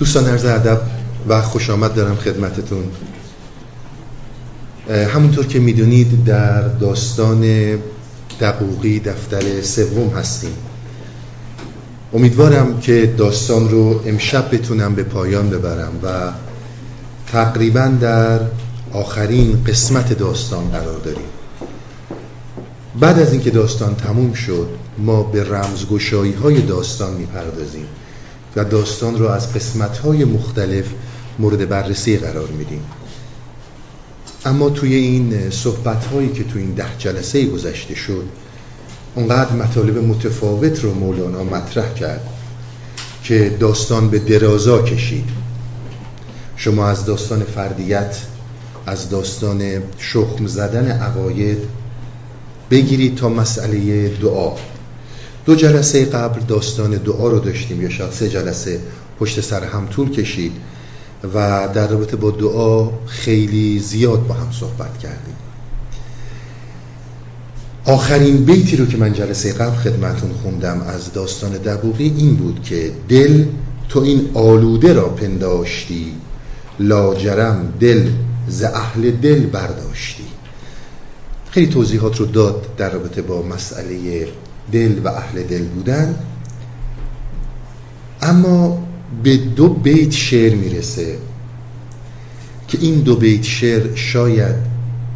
دوستان عرض ادب و خوش آمد دارم خدمتتون. همونطور که می‌دونید در داستان دقوقی دفتر سوم هستیم. امیدوارم که داستان رو امشب بتونم به پایان ببرم و تقریبا در آخرین قسمت داستان قرار داریم. بعد از اینکه داستان تموم شد ما به رمزگشایی های داستان می‌پردازیم. و داستان رو از قسمت های مختلف مورد بررسی قرار میدیم. اما توی این صحبت هایی که توی این ده جلسه گذشته شد اونقدر مطالب متفاوت رو مولانا مطرح کرد که داستان به درازا کشید. شما از داستان فردیت از داستان شخم زدن عقاید بگیرید تا مسئله دعا. دو جلسه قبل داستان دعا رو داشتیم یا شاید سه جلسه پشت سر هم طول کشید و در رابطه با دعا خیلی زیاد با هم صحبت کردیم. آخرین بیتی رو که من جلسه قبل خدمتون خوندم از داستان دبوقی این بود که دل تو این آلوده را پنداشتی لاجرم دل ز اهل دل برداشتی. خیلی توضیحات رو داد در رابطه با مسئله دل و اهل دل بودن. اما به دو بیت شعر می‌رسه که این دو بیت شعر شاید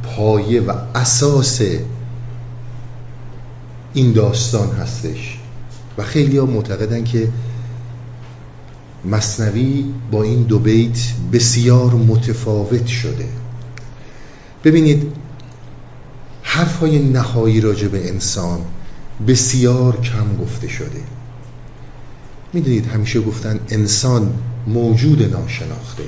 پایه و اساس این داستان هستش. و خیلی ها معتقدن که مصنوی با این دو بیت بسیار متفاوت شده. ببینید حرف های نهایی راجع به انسان بسیار کم گفته شده. می‌دونید همیشه گفتن انسان موجود ناشناخته.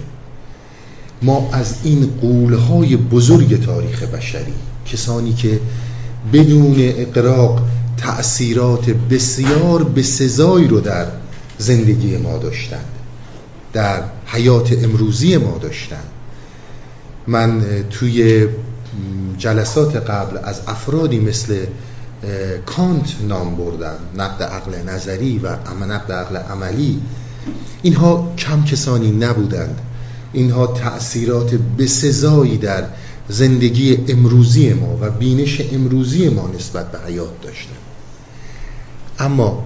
ما از این قولهای بزرگ تاریخ بشری کسانی که بدون اقراق تأثیرات بسیار به سزایی رو در زندگی ما داشتند در حیات امروزی ما داشتند. من توی جلسات قبل از افرادی مثل کانت نام بردم نقد عقل نظری و نقد عقل عملی. اینها کم کسانی نبودند. اینها تأثیرات بسزایی در زندگی امروزی ما و بینش امروزی ما نسبت به حیات داشتند. اما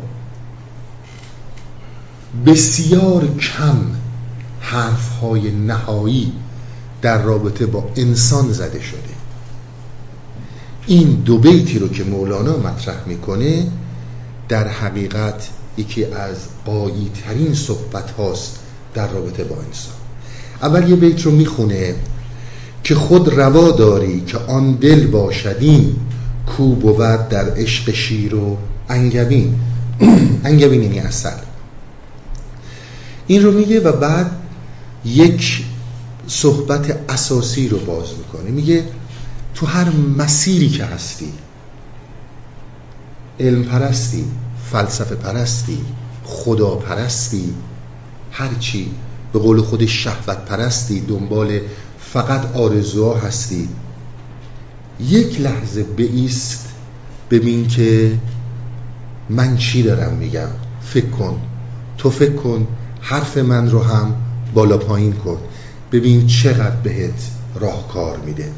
بسیار کم حرف های نهایی در رابطه با انسان زده شده. این دو بیتی رو که مولانا مطرح می‌کنه در حقیقت یکی از قایی ترین صحبت هاست در رابطه با انسان. اول یه بیت رو می‌خونه که خود روا داری که آن دل باشدین کو بود در عشق شیر و انگبین. انگبین یعنی اصل این رو میگه و بعد یک صحبت اساسی رو باز می‌کنه. میگه تو هر مسیری که هستی علم پرستی فلسفه پرستی خدا پرستی هرچی به قول خود شهوت پرستی دنبال فقط آرزوها هستی یک لحظه بیست ببین که من چی دارم میگم. فکر کن. تو فکر کن حرف من رو هم بالا پایین کن. ببین چقدر بهت راهکار میده.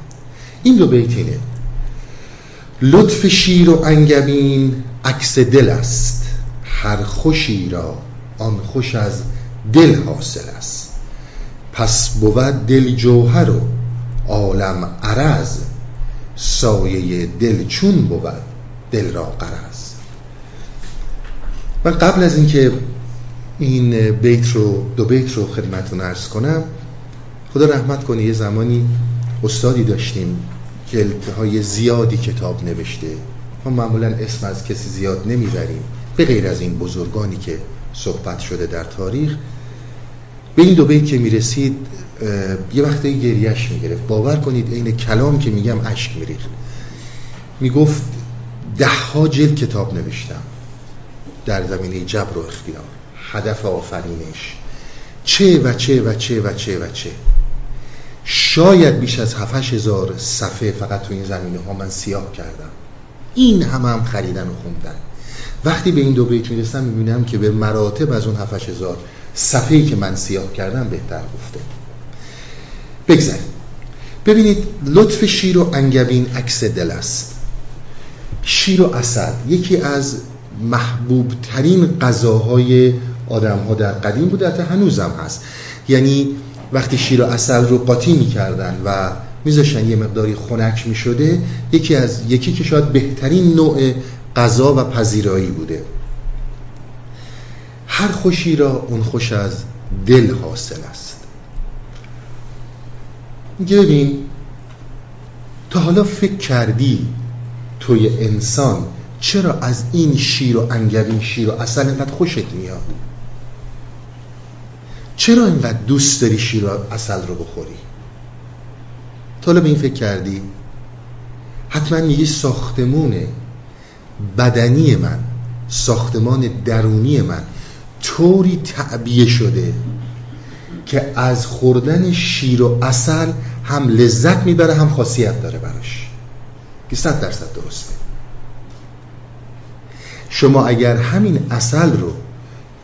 این دو بیتینه لطف شیر و انگبین عکس دل است. هر خوشی را آن خوش از دل حاصل است. پس بود دل جوهر و عالم عرض. سایه دل چون بود دل را قرض من قبل از اینکه این بیت رو دو بیت رو خدمتون ارز کنم خدا رحمت کنه یه زمانی استادی داشتیم جلده های زیادی کتاب نوشته. ما معمولا اسم از کسی زیاد نمی‌بریم به غیر از این بزرگانی که صحبت شده در تاریخ. به این دو بیت که می‌رسید یه وقتی گریش می‌گرفت. باور کنید این کلام که میگم اشک میریخت. می‌گفت ده ها جلد کتاب نوشتم در زمینه جبر و اختیار. هدف آفرینش. چه و چه و چه و چه و چه؟ شاید بیش از 7 هزار صفحه فقط تو این زمینه ها من سیاه کردم. این هم هم خریدن و خوندن. وقتی به این دو بیت می‌رسم می‌بینم که به مراتب از اون 7 هزار صفحه‌ای که من سیاه کردم بهتر گفته. بگذاریم. ببینید لطف شیر و انگبین عکس دل است. شیر و اصل یکی از محبوب ترین غذاهای آدم ها در قدیم بود حتی هنوزم هست. یعنی وقتی شیر و اصل رو قاطی می‌کردن و میذاشتن یه مقداری خنک می‌شده یکی از یکی که شاید بهترین نوع غذا و پذیرایی بوده. هر خوشی را اون خوش از دل حاصل است. میگه ببین تا حالا فکر کردی توی انسان چرا از این شیر و انگبین شیر و اصل اینقدر خوشت میاد؟ چرا اینقدر دوست داری شیر اصل رو بخوری؟ تا به این فکر کردی؟ حتما میگی ساختمون بدنی من ساختمان درونی من طوری تعبیه شده که از خوردن شیر و اصل هم لذت می‌بره هم خاصیت داره براش. که صد درصد درسته. شما اگر همین اصل رو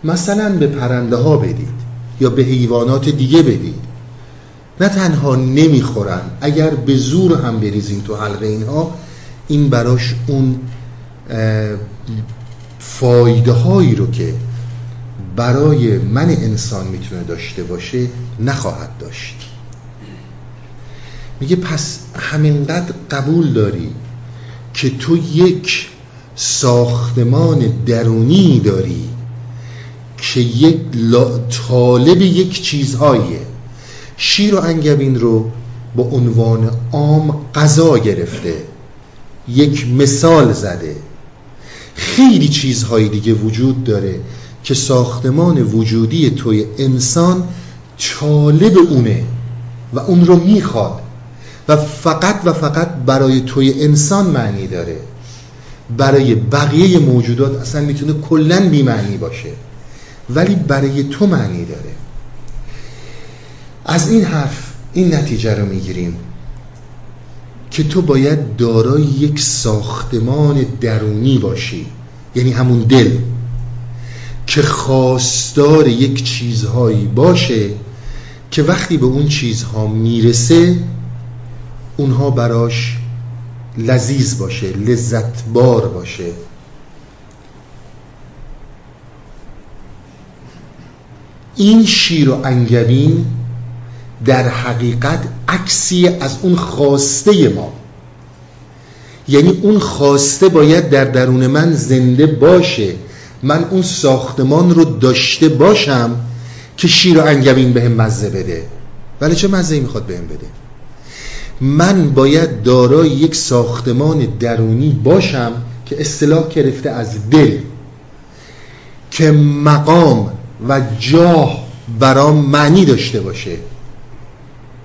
مثلا به پرنده ها بدید یا به حیوانات دیگه بدید نه تنها نمی‌خورن اگر به زور هم بریزین تو حلقه اینها این براش اون فایده هایی رو که برای من انسان می‌تونه داشته باشه نخواهد داشت. میگه پس همینقدر قبول داری که تو یک ساختمان درونی داری که یک طالب یک چیزهاییه شیر و انگبین رو با عنوان عام غذا گرفته. یک مثال زده. خیلی چیزهای دیگه وجود داره که ساختمان وجودی توی انسان طالب اونه و اون رو می‌خواد و فقط و فقط برای توی انسان معنی داره. برای بقیه موجودات اصلا می‌تونه کلا بیمعنی باشه. ولی برای تو معنی داره. از این حرف این نتیجه رو می‌گیریم که تو باید دارای یک ساختمان درونی باشی. یعنی همون دل که خواستار یک چیزهایی باشه که وقتی به اون چیزها می‌رسه اونها براش لذیذ باشه لذت بار باشه. این شیر و انگبین در حقیقت عکسی از اون خواسته ما. یعنی اون خواسته باید در درون من زنده باشه. من اون ساختمان رو داشته باشم که شیر و انگبین بهم مزه بده. ولی چه مزه می‌خواد بهم بده؟ من باید دارای یک ساختمان درونی باشم که اصطلاح گرفته از دل که مقام و جاه برام معنی داشته باشه.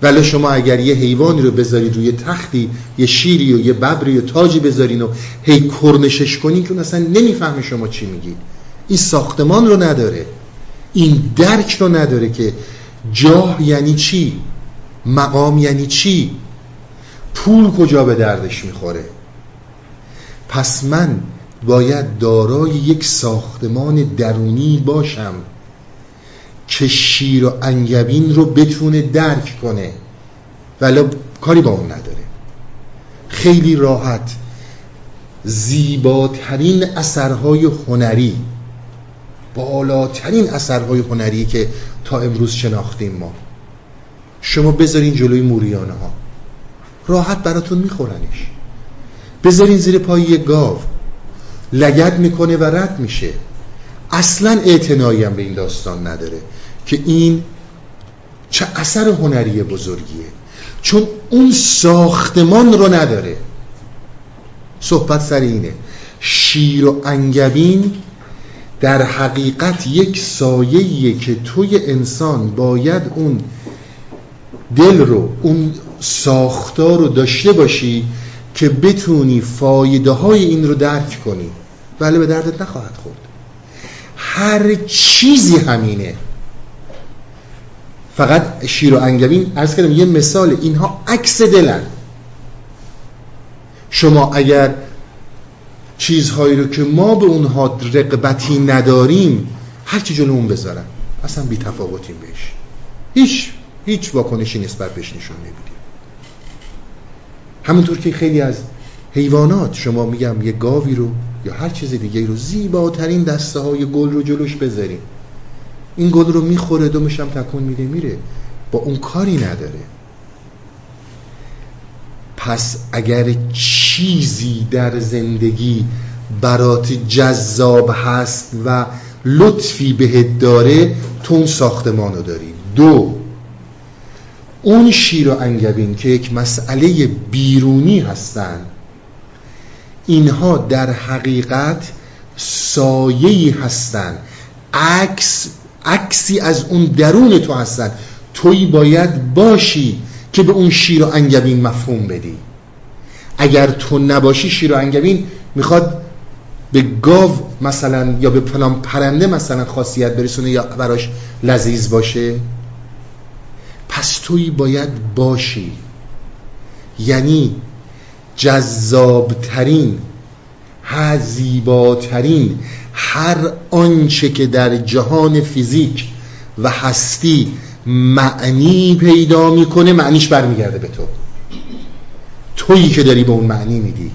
ولی شما اگر یه حیوانی رو بذارید روی تختی یه شیری و یه ببری و تاجی بذارین و هی کرنشش کنین که اصلا نمی‌فهمه شما چی میگید. این ساختمان رو نداره. این درک رو نداره که جاه یعنی چی؟ مقام یعنی چی؟ پول کجا به دردش می‌خوره؟ پس من باید دارای یک ساختمان درونی باشم. که شیر و انگبین رو بتونه درک کنه. ولی کاری با اون نداره. خیلی راحت. زیباترین اثرهای هنری. بالاترین اثرهای هنری که تا امروز شناختیم ما. شما بذارین جلوی موریانه ها. راحت براتون میخورنش. بذارین زیر پای یه گاو. لگت می‌کنه و رد میشه. اصلا اعتنایی هم به این داستان نداره. که این چه اثر هنری بزرگیه. چون اون ساختمان رو نداره. صحبت سر اینه. شیر و انگبین در حقیقت یک سایه‌ایه که توی انسان باید اون دل رو اون ساختار رو داشته باشی که بتونی فایده های این رو درک کنی. ولی به دردت نخواهد خورد. هر چیزی همینه. فقط شیر و انگبین ارز کردم یه مثال اینها عکس دلن. شما اگر چیزهایی رو که ما به اونها رقبتی نداریم هر چی جلو اون بذارن اصلا بی تفاوتیم بهش. هیچ هیچ واکنشی نسبت بهش نشون نمیدیم همونطور که خیلی از حیوانات شما میگم یه گاوی رو یا هر چیز دیگه رو زیباترین دسته های گل رو جلوش بذاریم. این گل رو می‌خوره دومش هم تکون میده میره. با اون کاری نداره. پس اگر چیزی در زندگی برات جذاب هست و لطفی بهت داره تو اون ساختمان داری. دو اون شیر و انگبین که یک مسئله بیرونی هستن اینها در حقیقت سایه‌ای هستن. عکس عکسی از اون درون تو هستن. توی باید باشی که به اون شیر و انگبین مفهوم بدی. اگر تو نباشی شیر و انگبین می‌خواد به گاو مثلا یا به پلان پرنده مثلا خاصیت برسونه یا براش لذیذ باشه؟ پس توی باید باشی. یعنی جذابترین هر زیباترین هر آنچه که در جهان فیزیک و هستی معنی پیدا می‌کنه معنیش برمیگرده به تو. تویی که داری به اون معنی میدی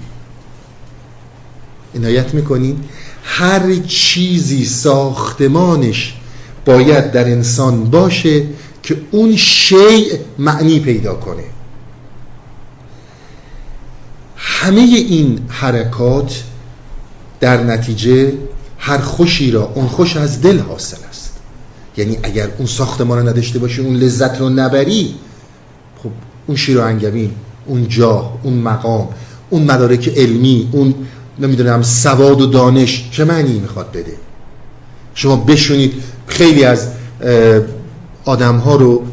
عنایت می‌کنین هر چیزی ساختمانش باید در انسان باشه که اون شیء معنی پیدا کنه. همه این حرکات در نتیجه هر خوشی را اون خوش از دل حاصل است. یعنی اگر اون ساختمان رو نداشته باشی اون لذت رو نبری خب اون شیر و انگبین اون جاه اون مقام اون مدارک علمی اون نمی‌دونم سواد و دانش چه معنی می‌خواد بده؟ شما بشونید خیلی از آدم ها رو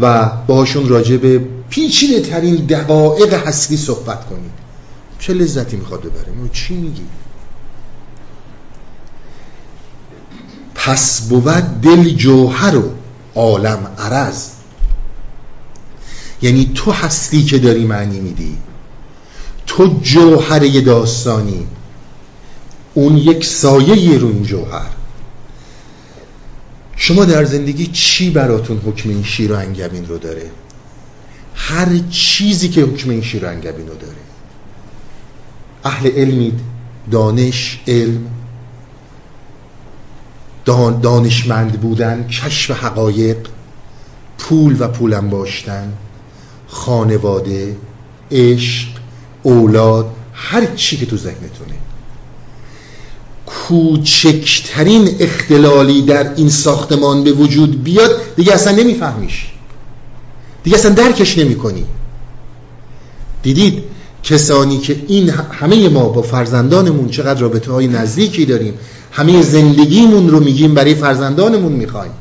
و باهاشون راجع به پیچیده ترین دقایق هستی صحبت کنید. چه لذتی می‌خواد ببره؟ چی میگی پس بود دل جوهر و عالم عرض. یعنی تو هستی که داری معنی میدی. تو جوهره داستانی. اون یک سایه رو این جوهر. شما در زندگی چی براتون حکم این شیر و انگبین رو داره؟ هر چیزی که حکم این شیر و انگبین رو داره. اهل علمید دانش علم دانشمند بودن کشف حقایق پول و پولم باشتن خانواده عشق اولاد هر چی که تو ذهنتونه. کوچکترین اختلالی در این ساختمان به وجود بیاد دیگه اصلا نمیفهمیش. دیگه اصلا درکش نمی کنی دیدید؟ کسانی که این همه ما با فرزندانمون چقدر رابطه های نزدیکی داریم همه زندگیمون رو میگیم برای فرزندانمون می‌خوایم.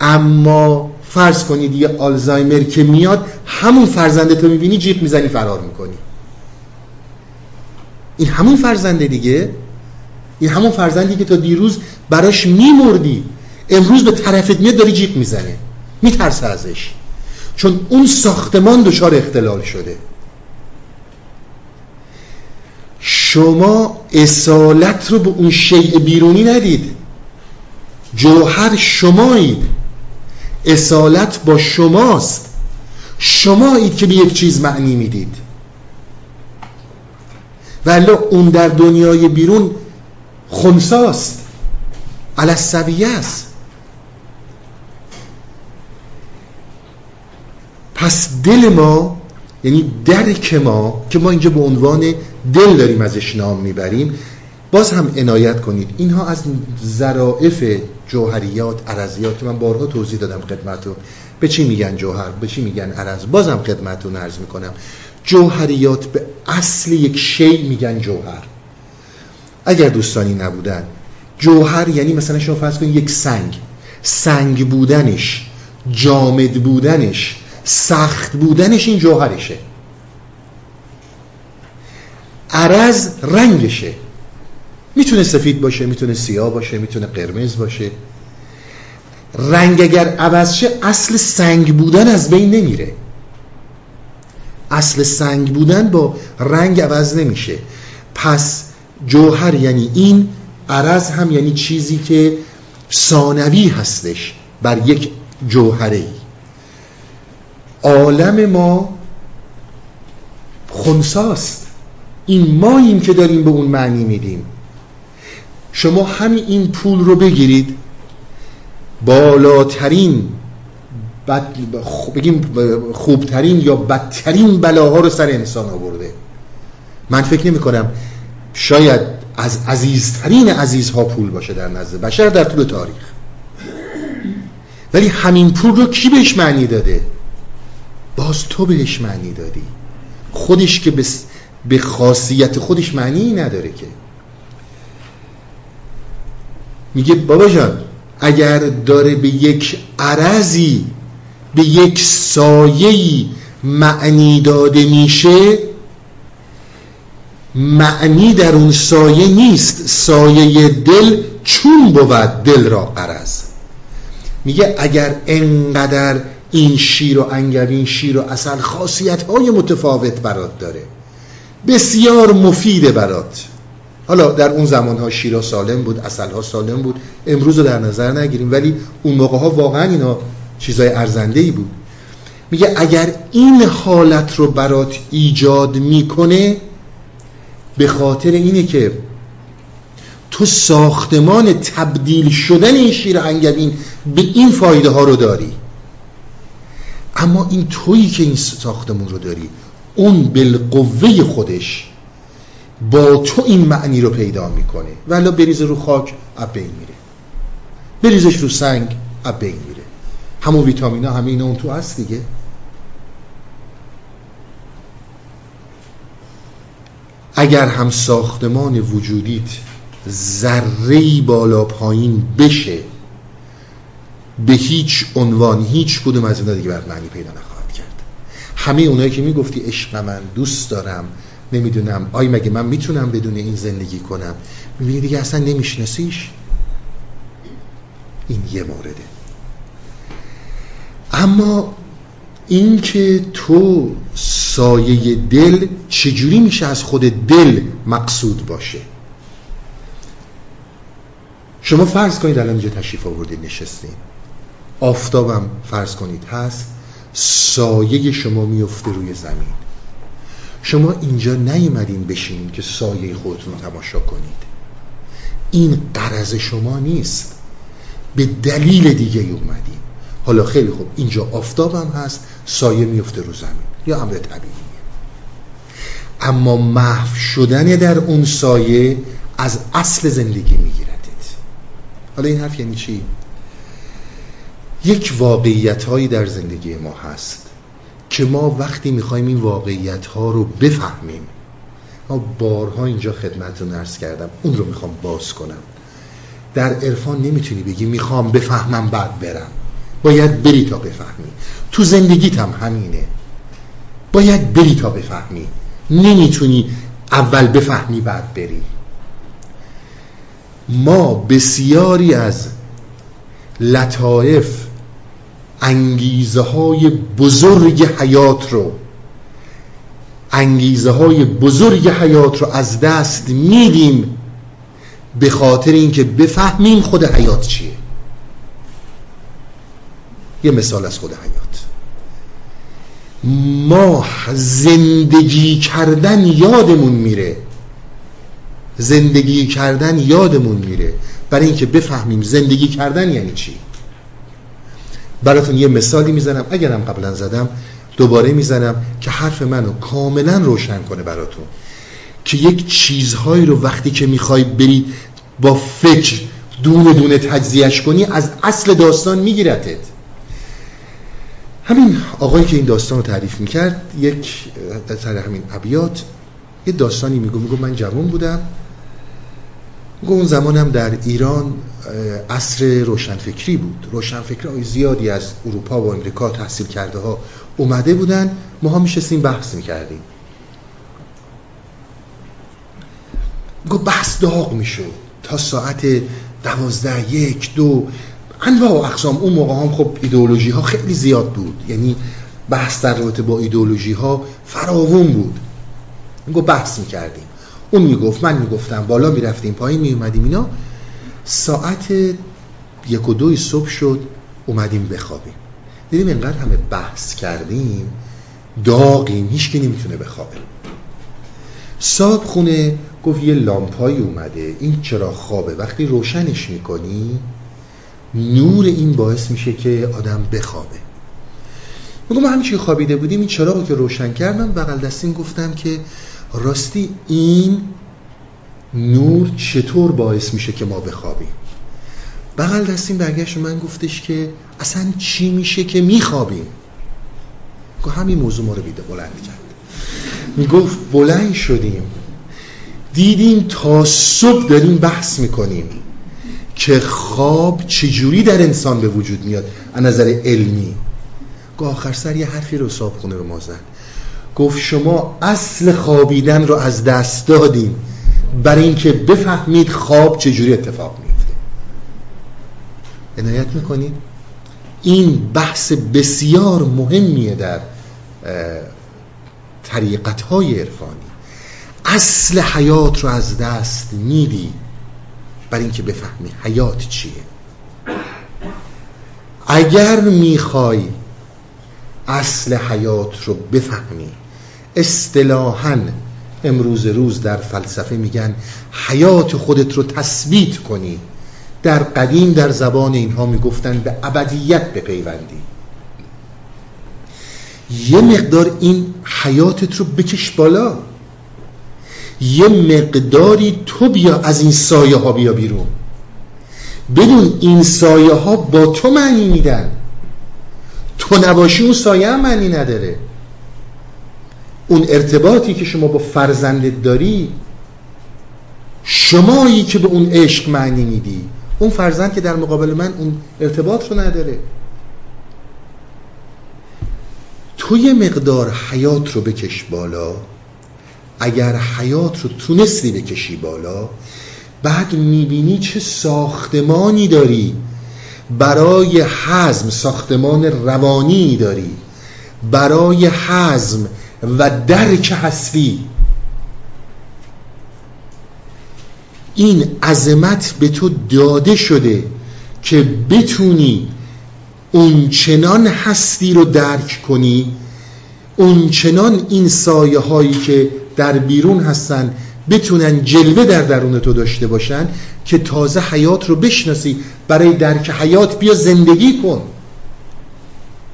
اما فرض کنید یه آلزایمر که میاد همون فرزندت رو می‌بینی جیب می‌زنی فرار می‌کنی. این همون فرزنده دیگه. این همون فرزندی که تا دیروز براش میمردی امروز به طرفت میاد داری جیب می‌زنه. میترسه ازش. چون اون ساختمان دچار اختلال شده. شما اصالت رو به اون شیء بیرونی ندید. جوهر شمایید. اصالت با شماست. شمایید که به یک چیز معنی می‌دید. ولی اون در دنیای بیرون خونساست. على است پس دل ما یعنی درک ما که ما اینجا به عنوان دل داریم ازش نام می‌بریم. باز هم عنایت کنید. اینها از ظرائف جوهریات عرضیات. که من بارها توضیح دادم خدمتتون. به چی میگن جوهر؟ به چی میگن عرض؟ بازم خدمتتون عرض می‌کنم. جوهریات به اصل یک شی میگن جوهر. اگر دوستانی نبودن جوهر یعنی مثلا شما فرض کنید یک سنگ. سنگ بودنش جامد بودنش سخت بودنش این جوهرشه. عرض رنگشه. می‌تونه سفید باشه می‌تونه سیاه باشه می‌تونه قرمز باشه. رنگ اگر عوض شه اصل سنگ بودن از بین نمیره. اصل سنگ بودن با رنگ عوض نمیشه. پس جوهر یعنی این عرض هم یعنی چیزی که ثانوی هستش بر یک جوهره ای عالم ما خونساست. این ماییم که داریم به اون معنی میدیم. شما همین این پول رو بگیرید. بالاترین بد بگیم خوبترین یا بدترین بلاها رو سر انسان آورده. من فکر نمی کنم شاید از عزیزترین عزیزها پول باشه در نزد بشر در طول تاریخ. ولی همین پول رو کی بهش معنی داده؟ باز تو بهش معنی دادی. خودش که به خاصیت خودش معنی نداره که. میگه بابا جان اگر داره به یک عرضی به یک سایهی معنی داده میشه معنی در اون سایه نیست. سایه دل چون بود دل را قرض میگه اگر انقدر این شیر و انگبین شیر و اصل خاصیت های متفاوت برات داره. بسیار مفیده برات. حالا در اون زمان ها شیرا سالم بود اصل ها سالم بود. امروز رو در نظر نگیریم ولی اون موقع ها واقعا اینا چیزای ارزنده ای بود. میگه اگر این حالت رو برات ایجاد می‌کنه به خاطر اینه که تو ساختمان تبدیل شدن این شیر انگبین به این فایده ها رو داری. اما این تویی که این ساختمون رو داری اون بالقوه خودش با تو این معنی رو پیدا می‌کنه. ولی بریز رو خاک اب میره. بریزش رو سنگ اب میره. همون ویتامین ها همه اینا اون تو هست دیگه. اگر هم ساختمان وجودیت ذره بالا پایین بشه به هیچ عنوان هیچ کدوم از اینا دیگه بر معنی پیدا نخواهد کرد همه اونایی که می‌گفتی عشق من دوست دارم نمی‌دونم. آی مگه من می‌تونم بدون این زندگی کنم؟ می‌بینی دیگه اصلا نمیشناسیش؟ این یه مورده. اما اینکه تو سایه دل چجوری میشه از خود دل مقصود باشه؟ شما فرض کنید الان اینجا تشریف آوردید نشستین. آفتابم فرض کنید هست. سایه شما میفته روی زمین. شما اینجا نیومدین بشینین که سایه خودتون رو تماشا کنید. این قرض شما نیست. به دلیل دیگه اومدین. حالا خیلی خوب اینجا آفتابم هست سایه میفته رو زمین. یا امر طبیعیه اما محو شدن در اون سایه از اصل زندگی میگیردید حالا این حرف یعنی چی؟ یک واقعیت هایی در زندگی ما هست که ما وقتی می‌خوایم این واقعیت ها رو بفهمیم. ما بارها اینجا خدمت رو نرس کردم اون رو می‌خوام باز کنم. در عرفان نمی‌تونی بگی می‌خوام بفهمم بعد برم. باید بری تا بفهمی. تو زندگیت هم همینه. باید بری تا بفهمی. نمی‌تونی اول بفهمی بعد بری. ما بسیاری از لطایف انگیزه های بزرگ حیات رو انگیزه های بزرگ حیات رو از دست میدیم به خاطر اینکه بفهمیم خود حیات چیه. یه مثال از خود حیات. ما زندگی کردن یادمون میره. زندگی کردن یادمون میره. برای اینکه بفهمیم زندگی کردن یعنی چی؟ براتون یه مثالی می‌زنم. اگرم قبلا زدم دوباره می‌زنم که حرف منو کاملا روشن کنه براتون. که یک چیزهایی رو وقتی که می‌خوای بری با فکر دونه دونه تجزیهش کنی از اصل داستان میگیرتت. همین آقایی که این داستان رو تعریف می‌کرد یک در همین ابیات یه داستانی میگو میگو من جوان بودم. میگو اون زمانم در ایران عصر روشنفکری بود. روشنفکری های زیادی از اروپا و امریکا تحصیل کرده ها اومده بودن. ما ها میشستیم بحث می‌کردیم. بحث داغ می‌شد. تا ساعت دوازده یک دو. انواع و اقسام. اون موقع هم خب ایدئولوژی ها خیلی زیاد بود. یعنی بحث در رابطه با ایدئولوژی ها فراوون بود. میگو بحث می‌کردیم. اون می‌گفت من می‌گفتم بالا می‌رفتیم پایین میومدیم اینا. ساعت یک و دوی صبح شد اومدیم بخوابیم. دیدیم اینقدر همه بحث کردیم داغیم هیچ که نمی‌تونه بخوابه. صاحب خونه گفت یه لامپایی اومده این چرا خوابه؟ وقتی روشنش می‌کنی نور این باعث میشه که آدم بخوابه. ما همیشه خوابیده بودیم این چراغو که روشن کردم بغل دستین گفتم که راستی این نور چطور باعث میشه که ما بخوابیم؟ بغل دستیم برگشت من گفتش که اصلا چی میشه که میخوابیم؟ گفت همین موضوع ما رو بیده بلند کرد. می‌گفت بلند شدیم. دیدیم تا صبح داریم بحث می‌کنیم که خواب چجوری در انسان به وجود میاد از نظر علمی. گفت آخر سر یه حرفی رو صاحب خونه به ما زد. گفت شما اصل خوابیدن رو از دست دادیم برای اینکه بفهمید خواب چجوری اتفاق میفته عنایت می‌کنید. این بحث بسیار مهمیه در طریقت های عرفانی. اصل حیات رو از دست میدی برای اینکه بفهمی حیات چیه. اگر می‌خوای اصل حیات رو بفهمی اصطلاحا امروز روز در فلسفه میگن حیات خودت رو تثبیت کنی. در قدیم در زبان اینها می‌گفتن به ابدیت بپیوندی. یه مقدار این حیاتت رو بکش بالا. یه مقداری تو بیا از این سایه ها بیا بیرون. بدون این سایه ها با تو معنی میدن. تو نباشی اون سایه هم معنی نداره. اون ارتباطی که شما با فرزندت داری شمایی که به اون عشق معنی میدی. اون فرزند که در مقابل من اون ارتباط رو نداره. تو یه مقدار حیات رو بکش بالا. اگر حیات رو تونستی بکشی بالا بعد می‌بینی چه ساختمانی داری. برای حزم ساختمان روانی داری. برای حزم و درک هستی. این عظمت به تو داده شده که بتونی اون چنان هستی رو درک کنی اون چنان این سایه هایی که در بیرون هستن بتونن جلوه در درون تو داشته باشن که تازه حیات رو بشناسی برای درک حیات بیا زندگی کن.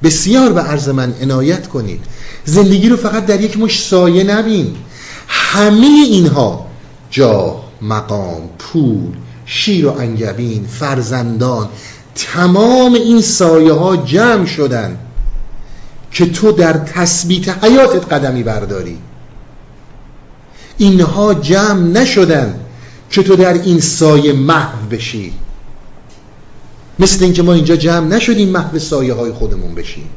بسیار به عرض من عنایت کنید. زندگی رو فقط در یک مش سایه نبین. همه اینها جا مقام پول شیر و انگبین فرزندان تمام این سایه ها جمع شدن که تو در تثبیت حیاتت قدمی برداری. اینها جمع نشدن که تو در این سایه محو بشی. مثل اینکه ما اینجا جمع نشدیم محو سایه های خودمون بشیم.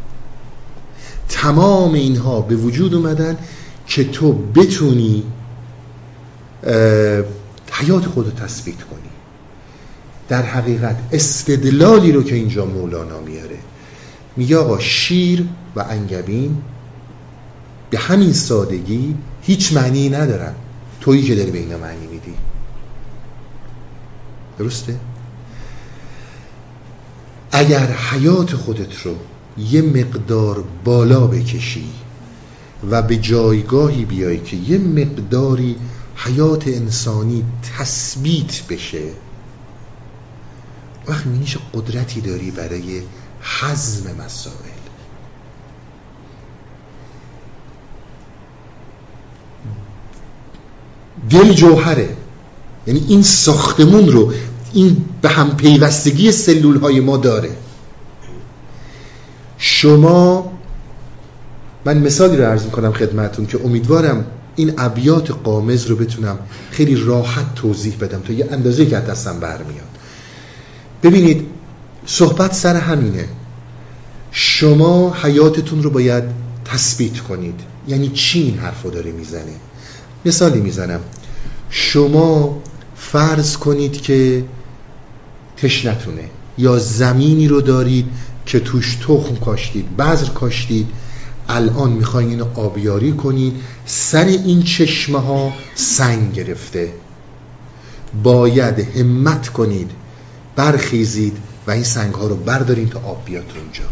تمام اینها به وجود اومدن که تو بتونی حیات خود تثبیت کنی. در حقیقت استدلالی رو که اینجا مولانا میاره. میگه آقا شیر و انگبین به همین سادگی هیچ معنی ندارن. تویی که داری به اینا معنی میدی. درسته؟ اگر حیات خودت رو یه مقدار بالا بکشی و به جایگاهی بیای که یه مقداری حیات انسانی تثبیت بشه وقت میشه قدرتی داری برای حزم مسائل. دل جوهره. یعنی این ساختمون رو این به هم پیوستگی سلول های ما داره. شما من مثالی رو عرض می‌کنم خدمتون که امیدوارم این ابیات قامز رو بتونم خیلی راحت توضیح بدم تا یه اندازه که دستم برمیاد. ببینید صحبت سر همینه. شما حیاتتون رو باید تثبیت کنید. یعنی چی این حرف رو داره می‌زنه؟ مثالی می‌زنم. شما فرض کنید که تشنتونه یا زمینی رو دارید که توش تخم کاشتید بذر کاشتید الان می‌خواین اینو آبیاری کنید سر این چشمه ها سنگ گرفته. باید همت کنید برخیزید و این سنگ ها رو بردارین تا آب بیاد اونجا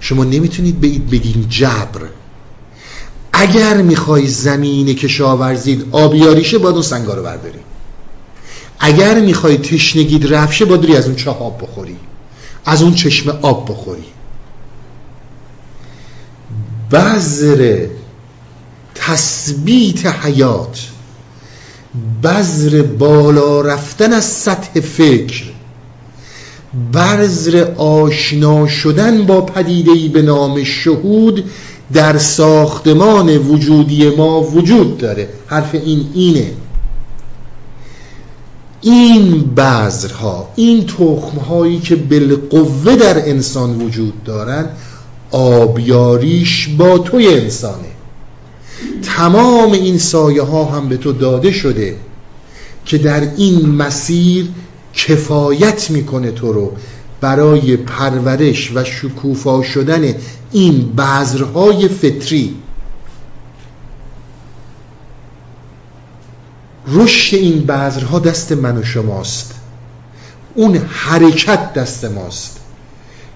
شما نمی‌تونید بگید بگین جبر. اگر می‌خوای زمین کشاورزید آبیاریشه باید اون سنگا رو برداری اگر می‌خوای تشنگید رفشه باید از اون چاه آب بخوری. از اون چشم آب بخوری. بذر تثبیت حیات. بذر بالا رفتن از سطح فکر. بذر آشنا شدن با پدیدهی به نام شهود در ساختمان وجودی ما وجود داره. حرف این اینه. این بذرها این تخمهایی که بالقوه در انسان وجود دارن آبیاریش با توی انسانه. تمام این سایه ها هم به تو داده شده که در این مسیر کفایت می‌کنه تو رو برای پرورش و شکوفا شدن این بذرهای فطری. رشد این بذرها دست من و شماست. اون حرکت دست ماست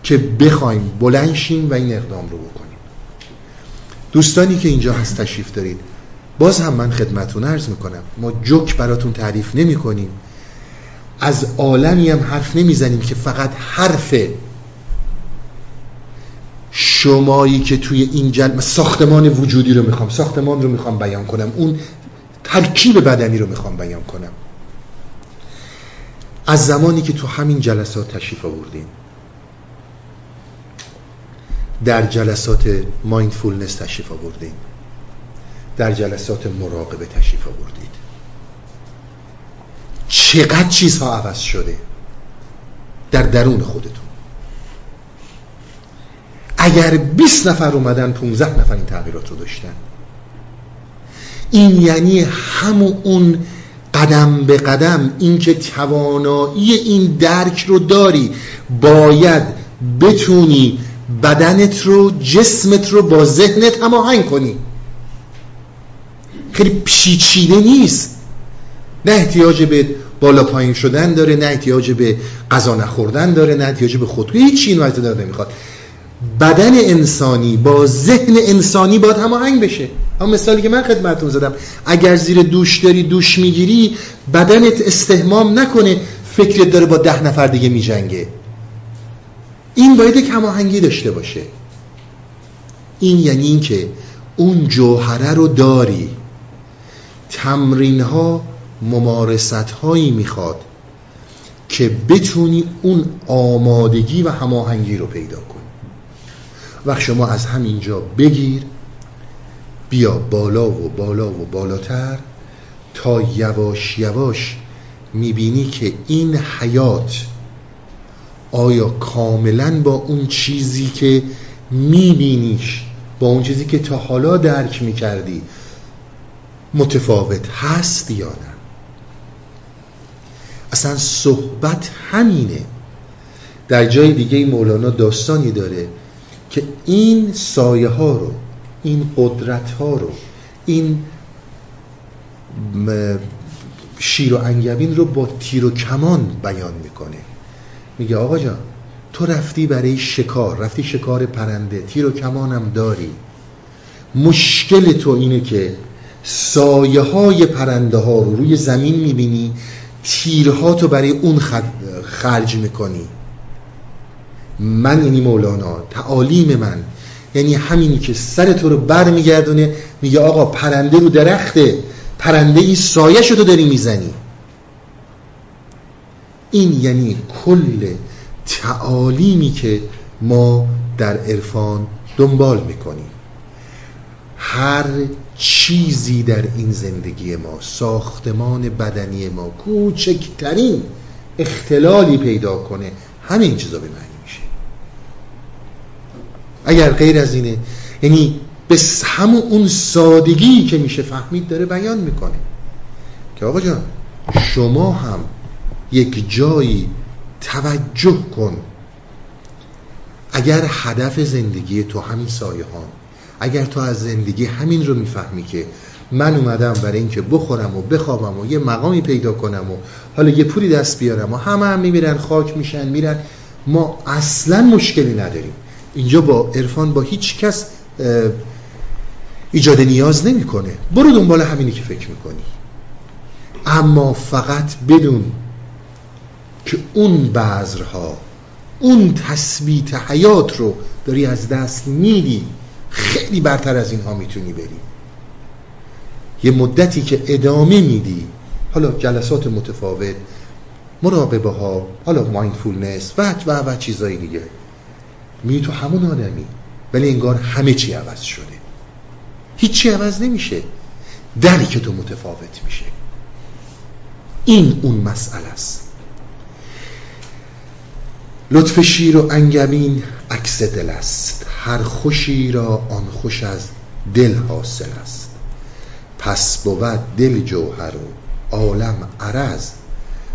که بخوایم بلنشیم و این اقدام رو بکنیم. دوستانی که اینجا هست تشریف دارید باز هم من خدمتون عرض می‌کنم. ما جک براتون تعریف نمی کنیم از عالمی هم حرف نمی‌زنیم که فقط حرف شمایی که توی این جلب ساختمان وجودی رو می‌خوام ساختمان رو می‌خوام بیان کنم. اون ترکیب بدنی رو می‌خوام بیان کنم. از زمانی که تو همین جلسات تشریف آوردیم در جلسات مایندفولنس تشریف آوردیم در جلسات مراقبه تشریف آوردید. چقدر چیزها عوض شده در درون خودتون. اگر 20 نفر اومدن 15 نفر این تغییرات رو داشتن. این یعنی همون اون قدم به قدم اینکه توانایی این درک رو داری باید بتونی بدنت رو جسمت رو با ذهنت هماهنگ کنی. خیلی پیچیده نیست. نه احتیاج به بالا پایین شدن داره نه احتیاج به غذا نخوردن داره نه احتیاج به خودگویی هیچ چیزی داره نمی‌خواد. بدن انسانی با ذهن انسانی باید هماهنگ بشه. هم مثالی که من خدمتتون زدم اگر زیر دوش داری دوش می‌گیری بدنت استهمام نکنه فکرت داره با ده نفر دیگه میجنگه. این باید یک هماهنگی داشته باشه. این یعنی اینکه اون جوهره رو داری. تمرین ها ممارست هایی می‌خواد که بتونی اون آمادگی و هماهنگی رو پیدا کنی. وقت شما از همینجا بگیر. بیا بالا و بالا و بالاتر تا یواش یواش می‌بینی که این حیات آیا کاملا با اون چیزی که میبینیش با اون چیزی که تا حالا درک می‌کردی متفاوت هست یا نه؟ اصلا صحبت همینه. در جای دیگه مولانا داستانی داره که این سایه ها رو این قدرت ها رو این شیر و انگبین رو با تیر و کمان بیان می‌کنه. میگه آقا جان تو رفتی برای شکار رفتی شکار پرنده تیر و کمانم داری. مشکل تو اینه که سایه های پرنده ها رو روی زمین می‌بینی تیرها تو برای اون خرج می‌کنی. من یعنی مولانا تعالیم من یعنی همینی که سر تو رو بر میگردونه میگه آقا پرنده رو درخته پرنده ای سایه شده داری می‌زنی. این یعنی کل تعالیمی که ما در عرفان دنبال می‌کنیم. هر چیزی در این زندگی ما ساختمان بدنی ما کوچکترین اختلالی پیدا کنه همین چیزا به میشه اگر غیر از اینه. یعنی به همون اون سادگی که میشه فهمید داره بیان می‌کنه. که آقا جان شما هم یک جایی توجه کن. اگر هدف زندگی تو همین سایه ها اگر تو از زندگی همین رو می‌فهمی که من اومدم برای اینکه بخورم و بخوابم و یه مقامی پیدا کنم و حالا یه پولی دست بیارم و همه هم میمیرن خاک میشن میرن ما اصلا مشکلی نداریم. اینجا با عرفان با هیچ کس ایجاد نیاز نمی‌کنه. برو دنبال همینی که فکر می‌کنی. اما فقط بدون که اون بذرها اون تثبیت حیات رو داری از دست میدی خیلی برتر از اینها می‌تونی بری. یه مدتی که ادامه میدی حالا جلسات متفاوت مراقبه ها حالا مایندفولنس و و و چیزایی دیگه. می تو همون آدمی. ولی انگار همه چی عوض شده. هیچی عوض نمیشه. دری که تو متفاوت میشه. این اون مسئله است. لطف شیر و انگبین عکس دل است. هر خوشی را آن خوش از دل حاصل است. پس بود دل جوهر و عالم عرض.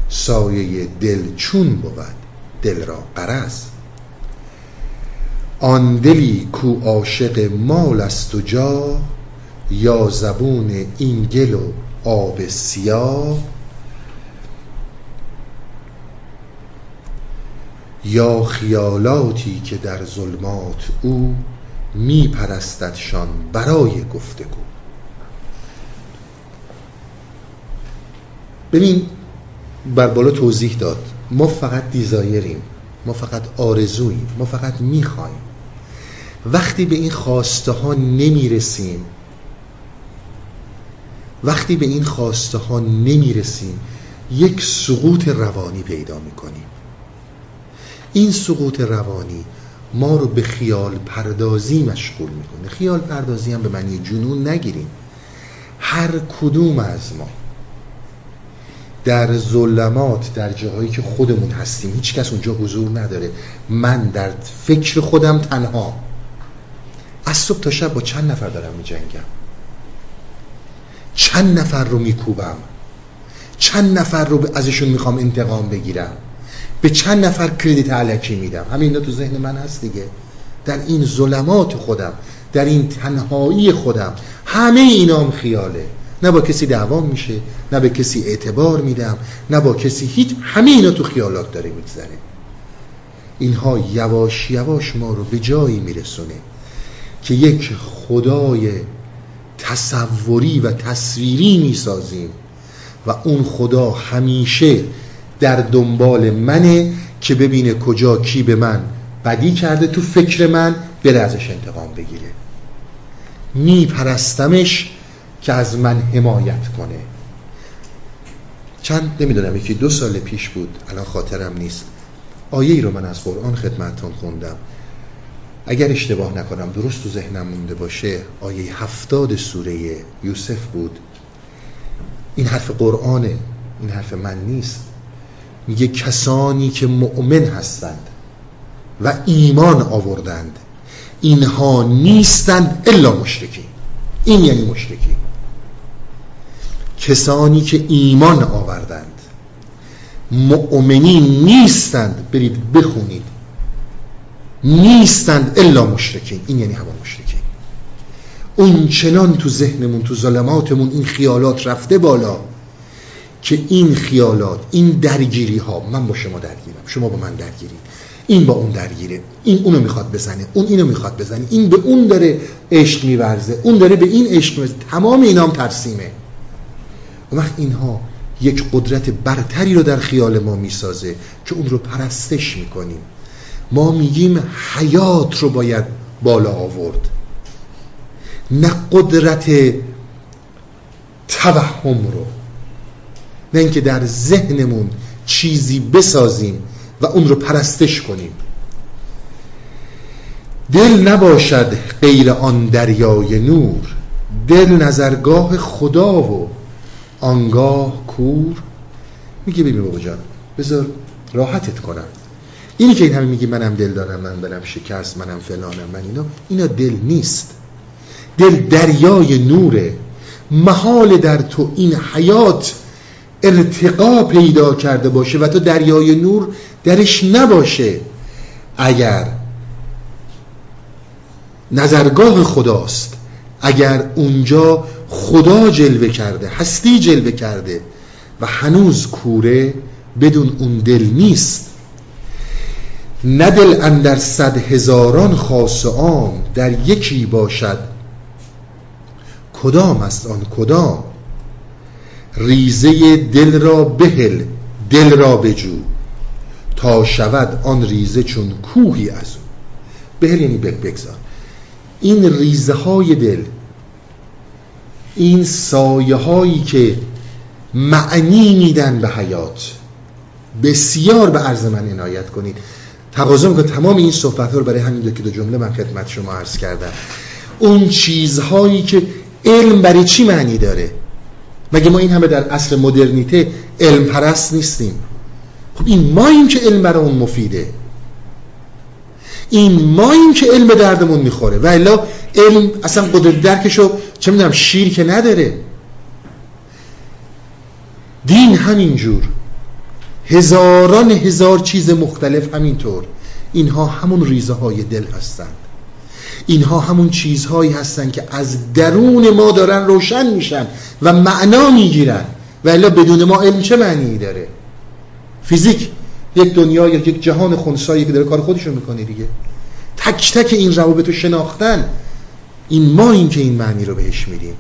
سایه دل چون بود دل را قرض آن دلی کو عاشق مال است و جا یا زبون این گل و آب سیاه یا خیالاتی که در ظلمات او می پرستدشان برای گفتگو. ببین بر بالا توضیح داد. ما فقط دیزایریم. ما فقط آرزوییم. ما فقط می‌خوایم. وقتی به این خواسته ها نمی‌رسیم وقتی به این خواسته ها نمی‌رسیم یک سقوط روانی پیدا می‌کنیم. این سقوط روانی ما رو به خیال پردازی مشغول می‌کنه. خیال پردازی هم به معنی جنون نگیریم. هر کدوم از ما در ظلمات در جاهایی که خودمون هستیم هیچ کس اونجا حضور نداره. من در فکر خودم تنها. از صبح تا شب با چند نفر دارم می جنگم چند نفر رو میکوبم. چند نفر رو ازشون می‌خوام انتقام بگیرم. به چند نفر کردیت علکی میدم. همین تو ذهن من هست دیگه. در این ظلمات خودم در این تنهایی خودم همه اینام خیاله. نه با کسی دعوام میشه نه به کسی اعتبار میدم نه با کسی هیچ. همه اینا تو خیالات داره میگذره. اینها یواش یواش ما رو به جایی میرسونه. که یک خدای تصوری و تصویری می‌سازیم و اون خدا همیشه در دنبال منه که ببینه کجا کی به من بدی کرده تو فکر من بره ازش انتقام بگیره. میپرستمش که از من حمایت کنه. چند نمی‌دونم یکی دو سال پیش بود الان خاطرم نیست. آیه ای رو من از قرآن خدمتتون خوندم. اگر اشتباه نکنم درست تو ذهنم مونده باشه آیه هفتاد سوره یوسف بود. این حرف قرآنه این حرف من نیست. میگه کسانی که مؤمن هستند و ایمان آوردند اینها نیستند الا مشرکی این یعنی مشرکی. کسانی که ایمان آوردند مؤمنین نیستند برید بخونید. نیستند الا مشرکین. این یعنی همه مشرکین. اون چنان تو ذهنمون تو ظلماتمون این خیالات رفته بالا که این خیالات این درگیری ها من با شما درگیرم. شما با من درگیرید. این با اون درگیره. این اونو می‌خواد بزنه. اون اینو می‌خواد بزنه. این به اون داره عشق میورزه. اون داره به این عشق میورزه. تمام اینام ترسیمه. و وقت اینها یک قدرت برتری رو در خیال ما می‌سازه که اون رو پرستش می‌کنیم. ما میگیم حیات رو باید بالا آورد. نه قدرت توهم رو. نه اینکه در ذهنمون چیزی بسازیم و اون رو پرستش کنیم. دل نباشد غیر آن دریای نور. دل نظرگاه خدا و آنگاه کور. میگه ببین بابا جان بذار راحتت کنم. اینی که این همه میگی منم دل دارم من برم شکست منم فلانم من اینا اینا دل نیست. دل دریای نوره. محال در تو این حیات ارتقا پیدا کرده باشه و تو دریای نور درش نباشه. اگر نظرگاه خداست اگر اونجا خدا جلوه کرده هستی جلوه کرده و هنوز کوره بدون اون دل نیست. ندل اندر صد هزاران خاص عام در یکی باشد. کدام است آن کدام؟ ریزه دل را بهل دل را بجو. تا شود آن ریزه چون کوهی از او. بهل یعنی بگذار. این ریزه های دل این سایه هایی که معنی میدن به حیات بسیار به عرض من عنایت کنید. تقاضا می‌کنم تمام این صحبت رو برای همین که دو جمله من خدمت شما عرض کردم. اون چیزهایی که علم برای چی معنی داره؟ مگه ما این همه در اصل مدرنیته علم پرست نیستیم؟ خب این ما این که علم برای اون مفیده. این ما این که علم دردمون می‌خوره. و الا علم اصلا قدرت درکشو چه می‌دونم شیر که نداره. دین همینجور هزاران هزار چیز مختلف همینطور. اینها همون ریزه های دل هستند. اینها همون چیزهایی هستند که از درون ما دارن روشن میشن و معنا می‌گیرن. و الا بدون ما علم چه معنی داره؟ فیزیک یک دنیا یا یک جهان خونسایی که داره کار خودشون می‌کنه دیگه. تک تک این روابط رو شناختن. این ما این که این معنی رو بهش میدیم.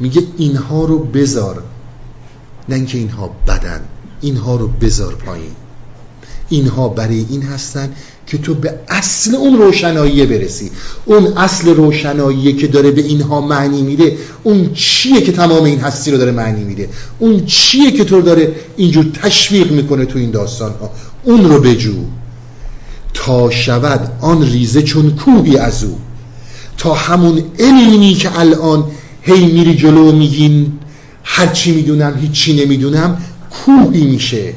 میگه اینها رو بذار. نه اینکه اینها بدن. اینها رو بذار پایین. اینها برای این هستن که تو به اصل اون روشنایی برسی. اون اصل روشنایی که داره به اینها معنی میده اون چیه که تمام این هستی رو داره معنی میده؟ اون چیه که تو داره اینجور تشویق می‌کنه تو این داستان ها اون رو بجو. تا شود آن ریزه چون کوهی از او. تا همون علمی که الان هی میری جلو میگین هرچی می‌دونم هیچی نمی‌دونم کوهی میشه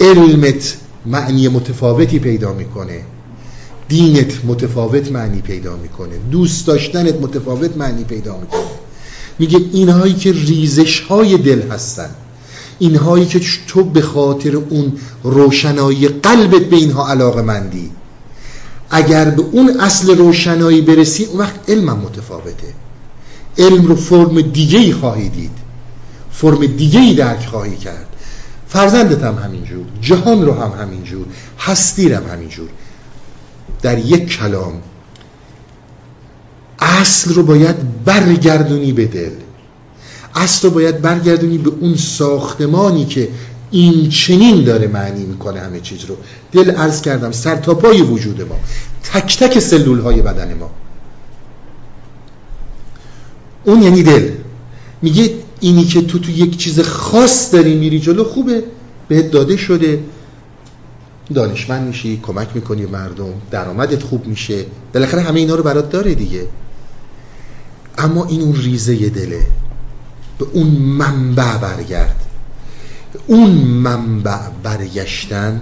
علمت معنی متفاوتی پیدا می‌کنه. دینت متفاوت معنی پیدا می‌کنه. دوست داشتنت متفاوت معنی پیدا می‌کنه. میگه اینهایی که ریزش های دل هستن اینهایی که تو به خاطر اون روشنایی قلبت به اینها علاقه مندی اگر به اون اصل روشنایی برسی اون وقت علمم متفاوته. علم رو فرم دیگه ای خواهی دید. فرم دیگه ای درک خواهی کرد. فرزندت هم همینجور جهان رو هم همینجور هستی هم همینجور. در یک کلام اصل رو باید برگردونی به دل. اصل رو باید برگردونی به اون ساختمانی که این چنین داره معنی می‌کنه همه چیز رو. دل عرض کردم سر تا پای وجود ما تک تک سلول های بدن ما. اون یعنی دل. میگه اینی که تو تو یک چیز خاص داری میری جلو خوبه. بهت داده شده. دانشمند میشی کمک می‌کنی مردم درآمدت خوب میشه. بالاخره همه اینا رو برات داره دیگه. اما این اون ریزه دله. به اون منبع برگرد. اون منبع برگشتن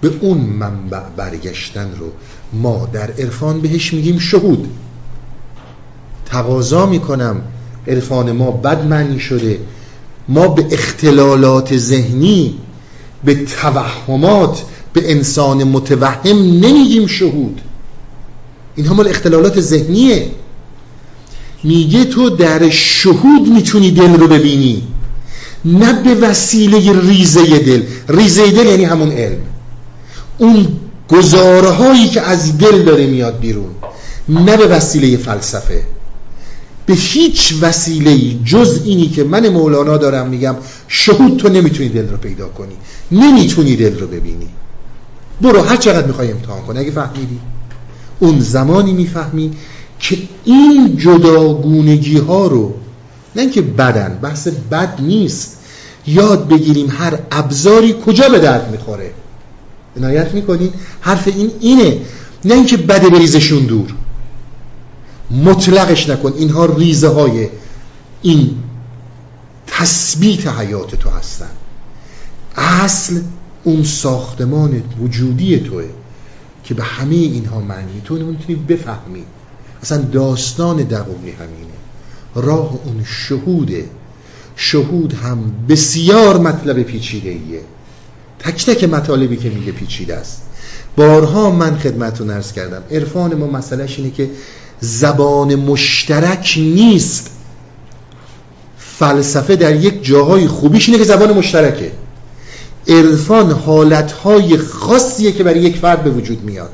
به اون منبع برگشتن رو ما در عرفان بهش میگیم شهود. تقاضا می‌کنم. عرفان ما بد معنی شده. ما به اختلالات ذهنی به توهمات به انسان متوهم نمیگیم شهود. اینها مال اختلالات ذهنیه. میگه تو در شهود می‌تونی دل رو ببینی. نه به وسیله ریزه دل. ریزه دل یعنی همون علم. اون گزاره هایی که از دل داره میاد بیرون. نه به وسیله فلسفه. به هیچ وسیله جز اینی که من مولانا دارم میگم شهود تو نمی‌تونی دل رو پیدا کنی. نمی‌تونی دل رو ببینی. برو هر چقدر می‌خوای امتحان کنی. اگه فهمیدی. اون زمانی می‌فهمی که این جداگونگی ها رو نه اینکه بدن بحث بد نیست. یاد بگیریم هر ابزاری کجا به درد می‌خوره. عنایت می‌کنین. حرف این اینه. نه اینکه بده بریزشون دور. مطلقش نکن. اینها ریزه های این تثبیت حیات تو هستن. اصل اون ساختمان وجودی توه که به همه اینها معنی. تو می‌تونی بفهمی. اصلا داستان دومی همینه. راه اون شهوده. شهود هم بسیار مطلب پیچیده ایه تک تک مطالبی که میگه پیچیده است. بارها من خدمتون ارز کردم. عرفان ما مسئلهش اینه که زبان مشترک نیست. فلسفه در یک جاهای خوبیش اینه که زبان مشترکه. عرفان حالتهای خاصیه که برای یک فرد به وجود میاد.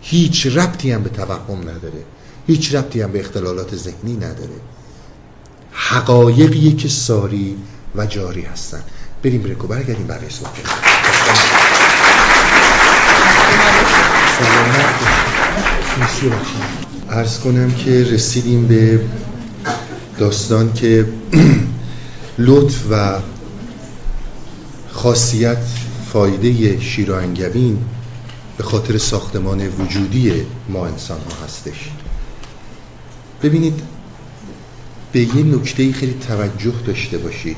هیچ ربطی هم به توهم نداره. هیچ ربطی هم به اختلالات ذهنی نداره. حقایقیه که ساری و جاری هستن. بریم برکو برگردیم برای صحبت. ارز کنم که رسیدیم به داستان که لطف و خاصیت فایده شیر و انگبین به خاطر ساختمان وجودی ما انسان ها هستش. ببینید به یه نکته خیلی توجه داشته باشید.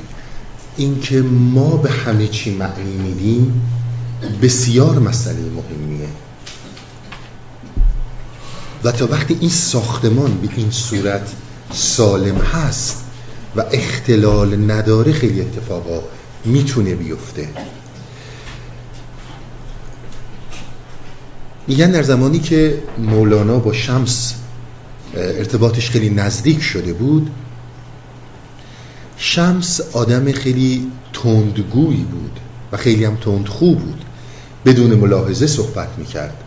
اینکه ما به همه چی معنی میدیم بسیار مسئله مهمیه. و تا وقتی این ساختمان به این صورت سالم هست و اختلال نداره خیلی اتفاقا می‌تونه بیفته. میگن در زمانی که مولانا با شمس ارتباطش خیلی نزدیک شده بود شمس آدم خیلی تندگویی بود و خیلی هم تندخو بود. بدون ملاحظه صحبت می‌کرد.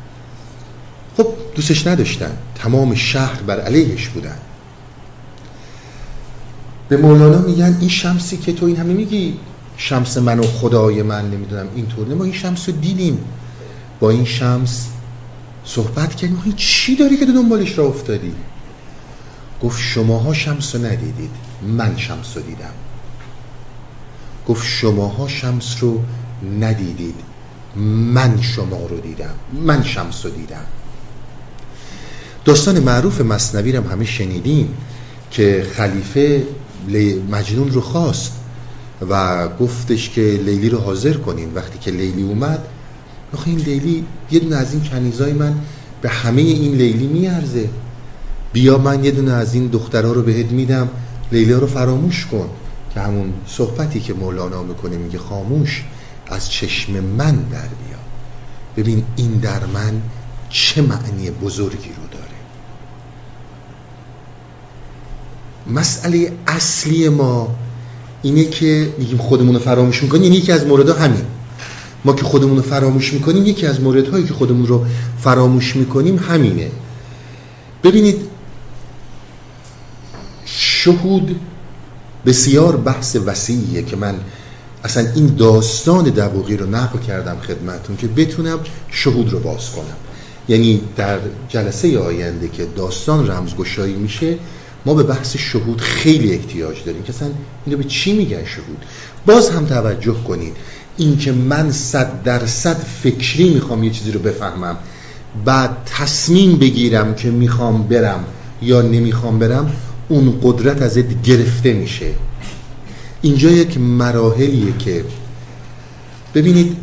دوستش نداشتن. تمام شهر بر علیهش بودن. به مولانا میگن این شمسی که تو این همه میگی شمس من و خدای من نمی‌دونم اینطور. ما این شمس رو دیدیم. با این شمس صحبت کردیم. این چی داری که دنبالش را افتادی؟ گفت شماها شمس رو ندیدید. من شمس رو دیدم. گفت شماها شمس رو ندیدید. من شما رو دیدم. من شمس رو دیدم. داستان معروف مصنوی هم همه شنیدیم که خلیفه مجنون رو خواست و گفتش که لیلی رو حاضر کنین. وقتی که لیلی اومد آخه این لیلی یه دونه از این کنیزای من به همه این لیلی میارزه. بیا من یه دونه از این دخترها رو بهت میدم لیلا رو فراموش کن. که همون صحبتی که مولانا می‌کنه میگه خاموش از چشم من در بیا. ببین این در من چه معنی بزرگی رو داره مسئله اصلی ما اینه که میگیم خودمون رو فراموش می‌کنیم. یعنی یکی از موردها همین. ما که خودمون رو فراموش می‌کنیم یکی از موردهایی که خودمون رو فراموش می‌کنیم همینه. ببینید شهود بسیار بحث وسیعیه که من اصلا این داستان دواقی رو نقل کردم خدمتون که بتونم شهود رو باز کنم. یعنی در جلسه آینده که داستان رمزگشایی میشه ما به بحث شهود خیلی احتیاج داریم که اصلا اینو به چی میگن شهود؟ باز هم توجه کنید. اینکه من صد درصد فکری می‌خوام یه چیزی رو بفهمم. بعد تصمیم بگیرم که می‌خوام برم یا نمی‌خوام برم اون قدرت ازت گرفته میشه. اینجا یک مراحلیه که ببینید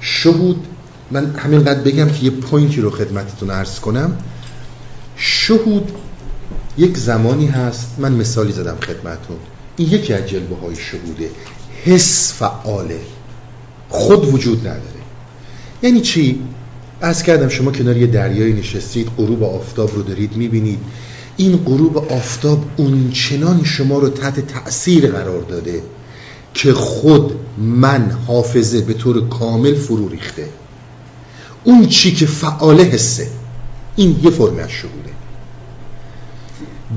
شهود من همینقدر بگم که یه پوینتی رو خدمتتون عرض کنم. شهود یک زمانی هست من مثالی زدم خدمتون. این یکی از جلبه های شهوده. حس فعاله. خود وجود نداره. یعنی چی؟ از کردم شما کنار یه دریایی نشستید غروب آفتاب رو دارید می‌بینید. این غروب آفتاب اونچنان شما رو تحت تأثیر قرار داده که خود من حافظه به طور کامل فرو ریخته. اون چی که فعاله حسه. این یه فرم از شهوده.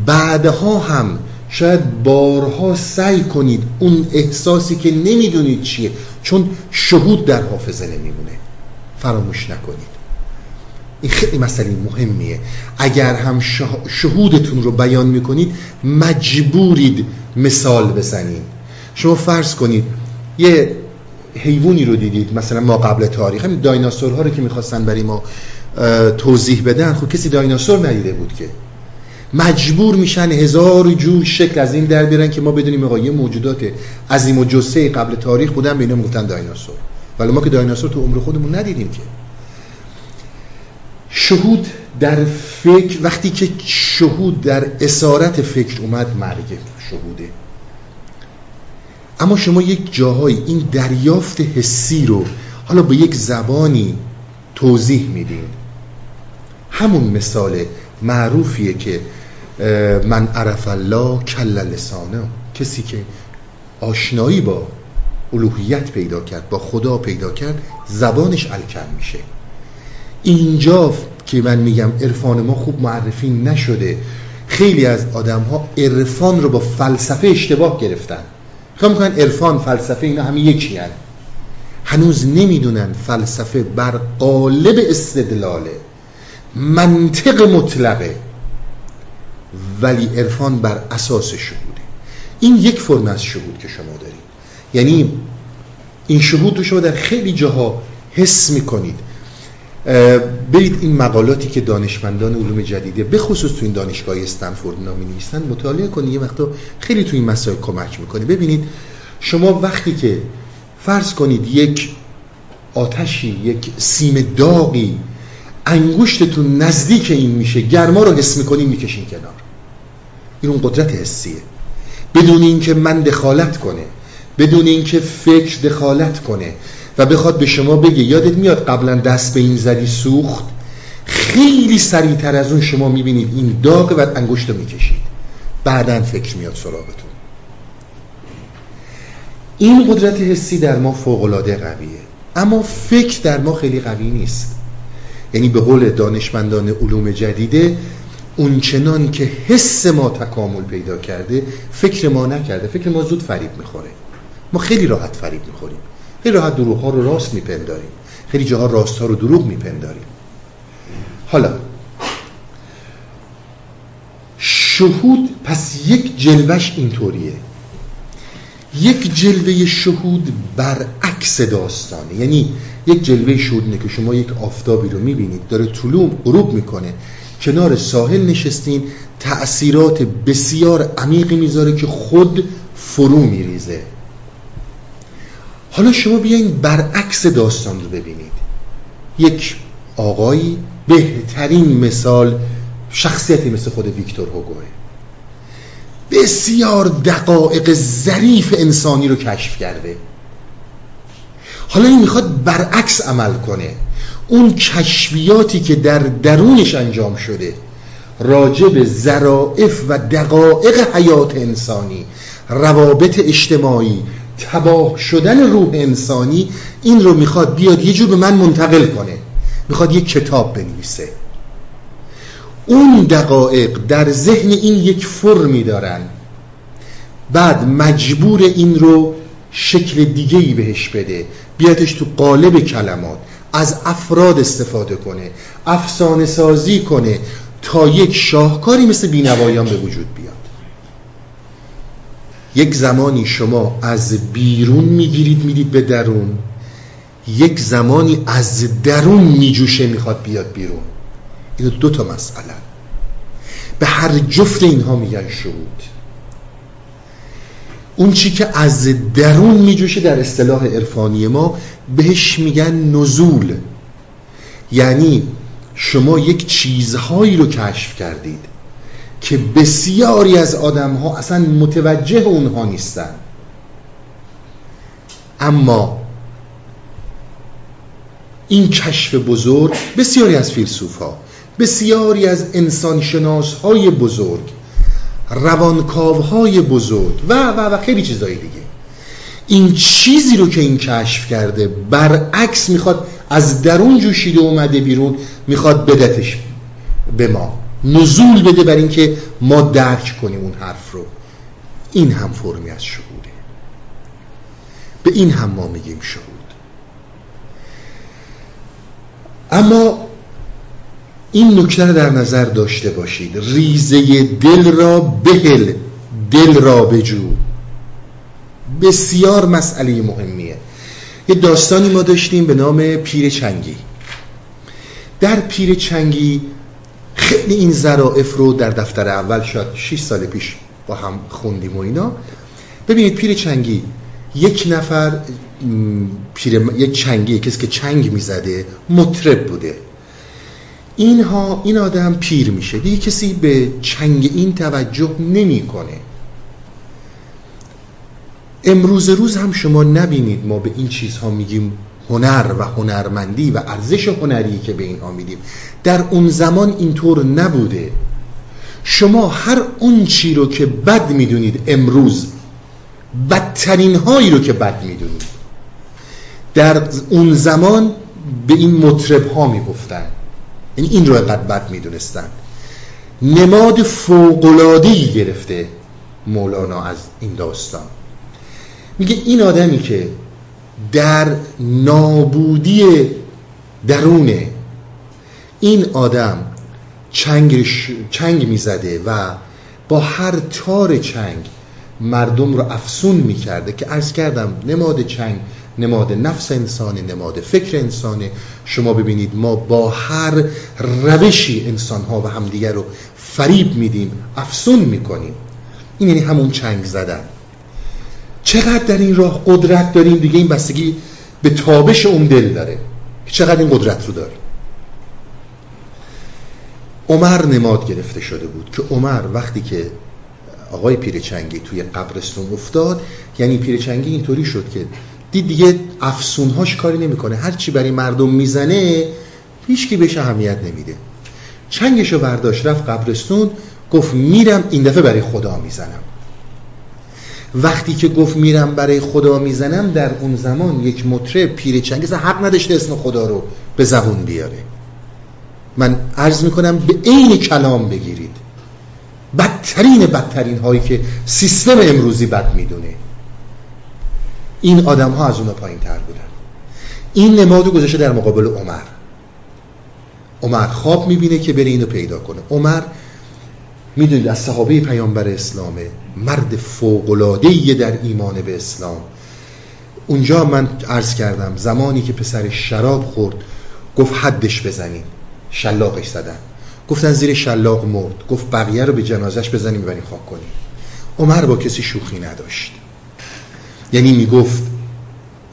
بعدها هم شاید بارها سعی کنید اون احساسی که نمی‌دونید چیه. چون شهود در حافظه نمیمونه. فراموش نکنید. این خیلی مسئله مهمیه. اگر هم شهودتون رو بیان می‌کنید مجبورید مثال بزنید. شما فرض کنید یه حیوانی رو دیدید مثلا ما قبل تاریخ همین دایناسورها رو که می‌خواستن برای ما توضیح بدن خب کسی دایناسور ندیده بود که. مجبور میشن هزار جو شکل از این در بیارن که ما بدونیم آقا یه موجودات عظیم و جسه قبل تاریخ بودن به اینا می‌گفتن دایناسور. ولی ما که دایناسور تو عمر خودمون ندیدیم که. شهود در فکر وقتی که شهود در اسارت فکر اومد مرگ شهوده. اما شما یک جاهای این دریافت حسی رو حالا به یک زبانی توضیح میدین. همون مثال معروفیه که من عرف الله کل لسانه. کسی که آشنایی با الوهیت پیدا کرد با خدا پیدا کرد زبانش الکن میشه. اینجا که من میگم عرفان ما خوب معرفی نشده خیلی از آدم ها عرفان رو با فلسفه اشتباه گرفتن. خواهم می‌کنن عرفان فلسفه اینا همه یکی هن. هنوز نمی‌دونن فلسفه بر قالب استدلاله منطق مطلقه. ولی عرفان بر اساس شهوده. این یک فرم از شهود که شما دارید. یعنی این شهود رو شما در خیلی جاها حس می‌کنید. برید این مقالاتی که دانشمندان علوم جدیده به خصوص تو این دانشگاه استنفورد نامی نویسن مطالعه کنید. یه وقتا خیلی تو این مسائل کمک می‌کنه. ببینید شما وقتی که فرض کنید یک آتشی یک سیم داغی انگشتتون نزدیک این میشه گرما رو حس می‌کنین می‌کشین کنار. این اون قدرت حسیه. بدون اینکه من دخالت کنه بدون اینکه فکر دخالت کنه و بخواد به شما بگه یادت میاد قبلا دست به این زدی سوخت؟ خیلی سریعتر از اون شما می‌بینید این داغ و انگشت رو می‌کشید. بعدا فکر میاد سراغتون. این قدرت حسی در ما فوقلاده قویه. اما فکر در ما خیلی قوی نیست. یعنی به قول دانشمندان علوم جدیده اونچنان که حس ما تکامل پیدا کرده فکر ما نکرده. فکر ما زود فریب می‌خوره. ما خیلی راحت فریب می‌خوریم. خیلی راحت دروغ ها رو راست میپنداریم. خیلی جاها راست ها رو دروغ میپنداریم. حالا شهود پس یک جلوش اینطوریه. یک جلوه شهود برعکس داستانه یعنی یک جلوه شهود اینه که شما یک آفتابی رو می‌بینید داره طلوع غروب می‌کنه. کنار ساحل نشستین تأثیرات بسیار عمیقی می‌ذاره که خود فرو میریزه. حالا شما بیاین برعکس داستان رو ببینید. یک آقایی بهترین مثال شخصیتی مثل خود ویکتور هوگوه. بسیار دقایق ظریف انسانی رو کشف کرده. حالا این می‌خواد برعکس عمل کنه. اون کشفیاتی که در درونش انجام شده راجع به ظرائف و دقایق حیات انسانی روابط اجتماعی تباه شدن روح انسانی این رو می‌خواد بیاد یه جور به من منتقل کنه. می‌خواد یه کتاب بنویسه. اون دقایق در ذهن این یک فرمی دارن. بعد مجبور این رو شکل دیگه بهش بده. بیادش تو قالب کلمات از افراد استفاده کنه افسانه سازی کنه تا یک شاهکاری مثل بینوایان به وجود بیاد. یک زمانی شما از بیرون می‌گیرید می‌دید به درون یک زمانی از درون میجوشه می‌خواد بیاد بیرون. این دو تا مسئله. به هر جفت اینها میگن شهود. اون چی که از درون میجوشه در اصطلاح عرفانی ما بهش میگن نزول. یعنی شما یک چیزهایی رو کشف کردید که بسیاری از آدم ها اصلا متوجه اونها نیستن. اما این کشف بزرگ بسیاری از فیلسوف ها بسیاری از انسان شناس های بزرگ روانکاو های بزرگ و و و خیلی چیزهای دیگه. این چیزی رو که این کشف کرده برعکس می‌خواد از درون جوشیده اومده بیرون می‌خواد بدتش به ما نزول بده بر اینکه ما درک کنیم اون حرف رو. این هم فرمی از شهوده به این هم ما میگیم شهود اما این نکته رو در نظر داشته باشید. ریزه دل را بهل دل را بجو. بسیار مسئله مهمیه. یه داستانی ما داشتیم به نام پیر چنگی. در پیر چنگی خیلی این ظرائف رو در دفتر اول شاید 6 سال پیش با هم خوندیم و اینا. ببینید پیر چنگی یک نفر پیر یک چنگی کسی که چنگ می‌زده مطرب بوده. اینها این آدم پیر میشه. دیگه کسی به چنگ این توجه نمی‌کنه. امروز روز هم شما نبینید ما به این چیزها میگیم هنر و هنرمندی و ارزش هنری که به اینها میدیم. در اون زمان اینطور نبوده. شما هر اون چی رو که بد می‌دونید امروز بدترین هایی رو که بد می‌دونید. در اون زمان به این مطرب ها می‌گفتن. یعنی این رو قد بد می‌دونستن. نماد فوقلادهی گرفته مولانا از این داستان. میگه این آدمی که در نابودی درونه این آدم چنگ, چنگ می‌زده و با هر تار چنگ مردم رو افسون می‌کرده که عرض کردم نماد چنگ نماد نفس انسانه نماد فکر انسانه شما ببینید ما با هر روشی انسان ها و همدیگر رو فریب میدیم افسون می‌کنیم. این یعنی همون چنگ زدن. چقدر در این راه قدرت داریم؟ دیگه این بستگی به تابش اون دل داره. چقدر این قدرت رو داریم؟ عمر نماد گرفته شده بود که عمر وقتی که آقای پیرچنگی توی قبرستون افتاد یعنی پیرچنگی اینطوری شد که دید دیگه افسونهاش کاری نمی‌کنه. هر چی برای مردم می‌زنه هیچ کی بهش اهمیت نمیده. چنگشو برداشت رفت قبرستون گفت میرم این دفعه برای خدا می‌زنم. وقتی که گفت میرم برای خدا می‌زنم در اون زمان یک مطرب پیر چنگیز حق نداشته اسم خدا رو به زبون بیاره. من عرض می‌کنم به عین کلام بگیرید. بدترین بدترین هایی که سیستم امروزی بد می‌دونه. این آدم ها از اونا پایین تر بودن. این نماد گذاشته در مقابل عمر. عمر خواب می‌بینه که بره اینو پیدا کنه. عمر می‌دونید از صحابه پیامبر اسلامه. مرد فوقلادهی در ایمان به اسلام. اونجا من عرض کردم زمانی که پسر شراب خورد گفت حدش بزنیم شلاقش زدن. گفتن زیر شلاق مرد. گفت بقیه رو به جنازش بزنیم ببریم خاک کنیم. عمر با کسی شوخی نداشت. یعنی می‌گفت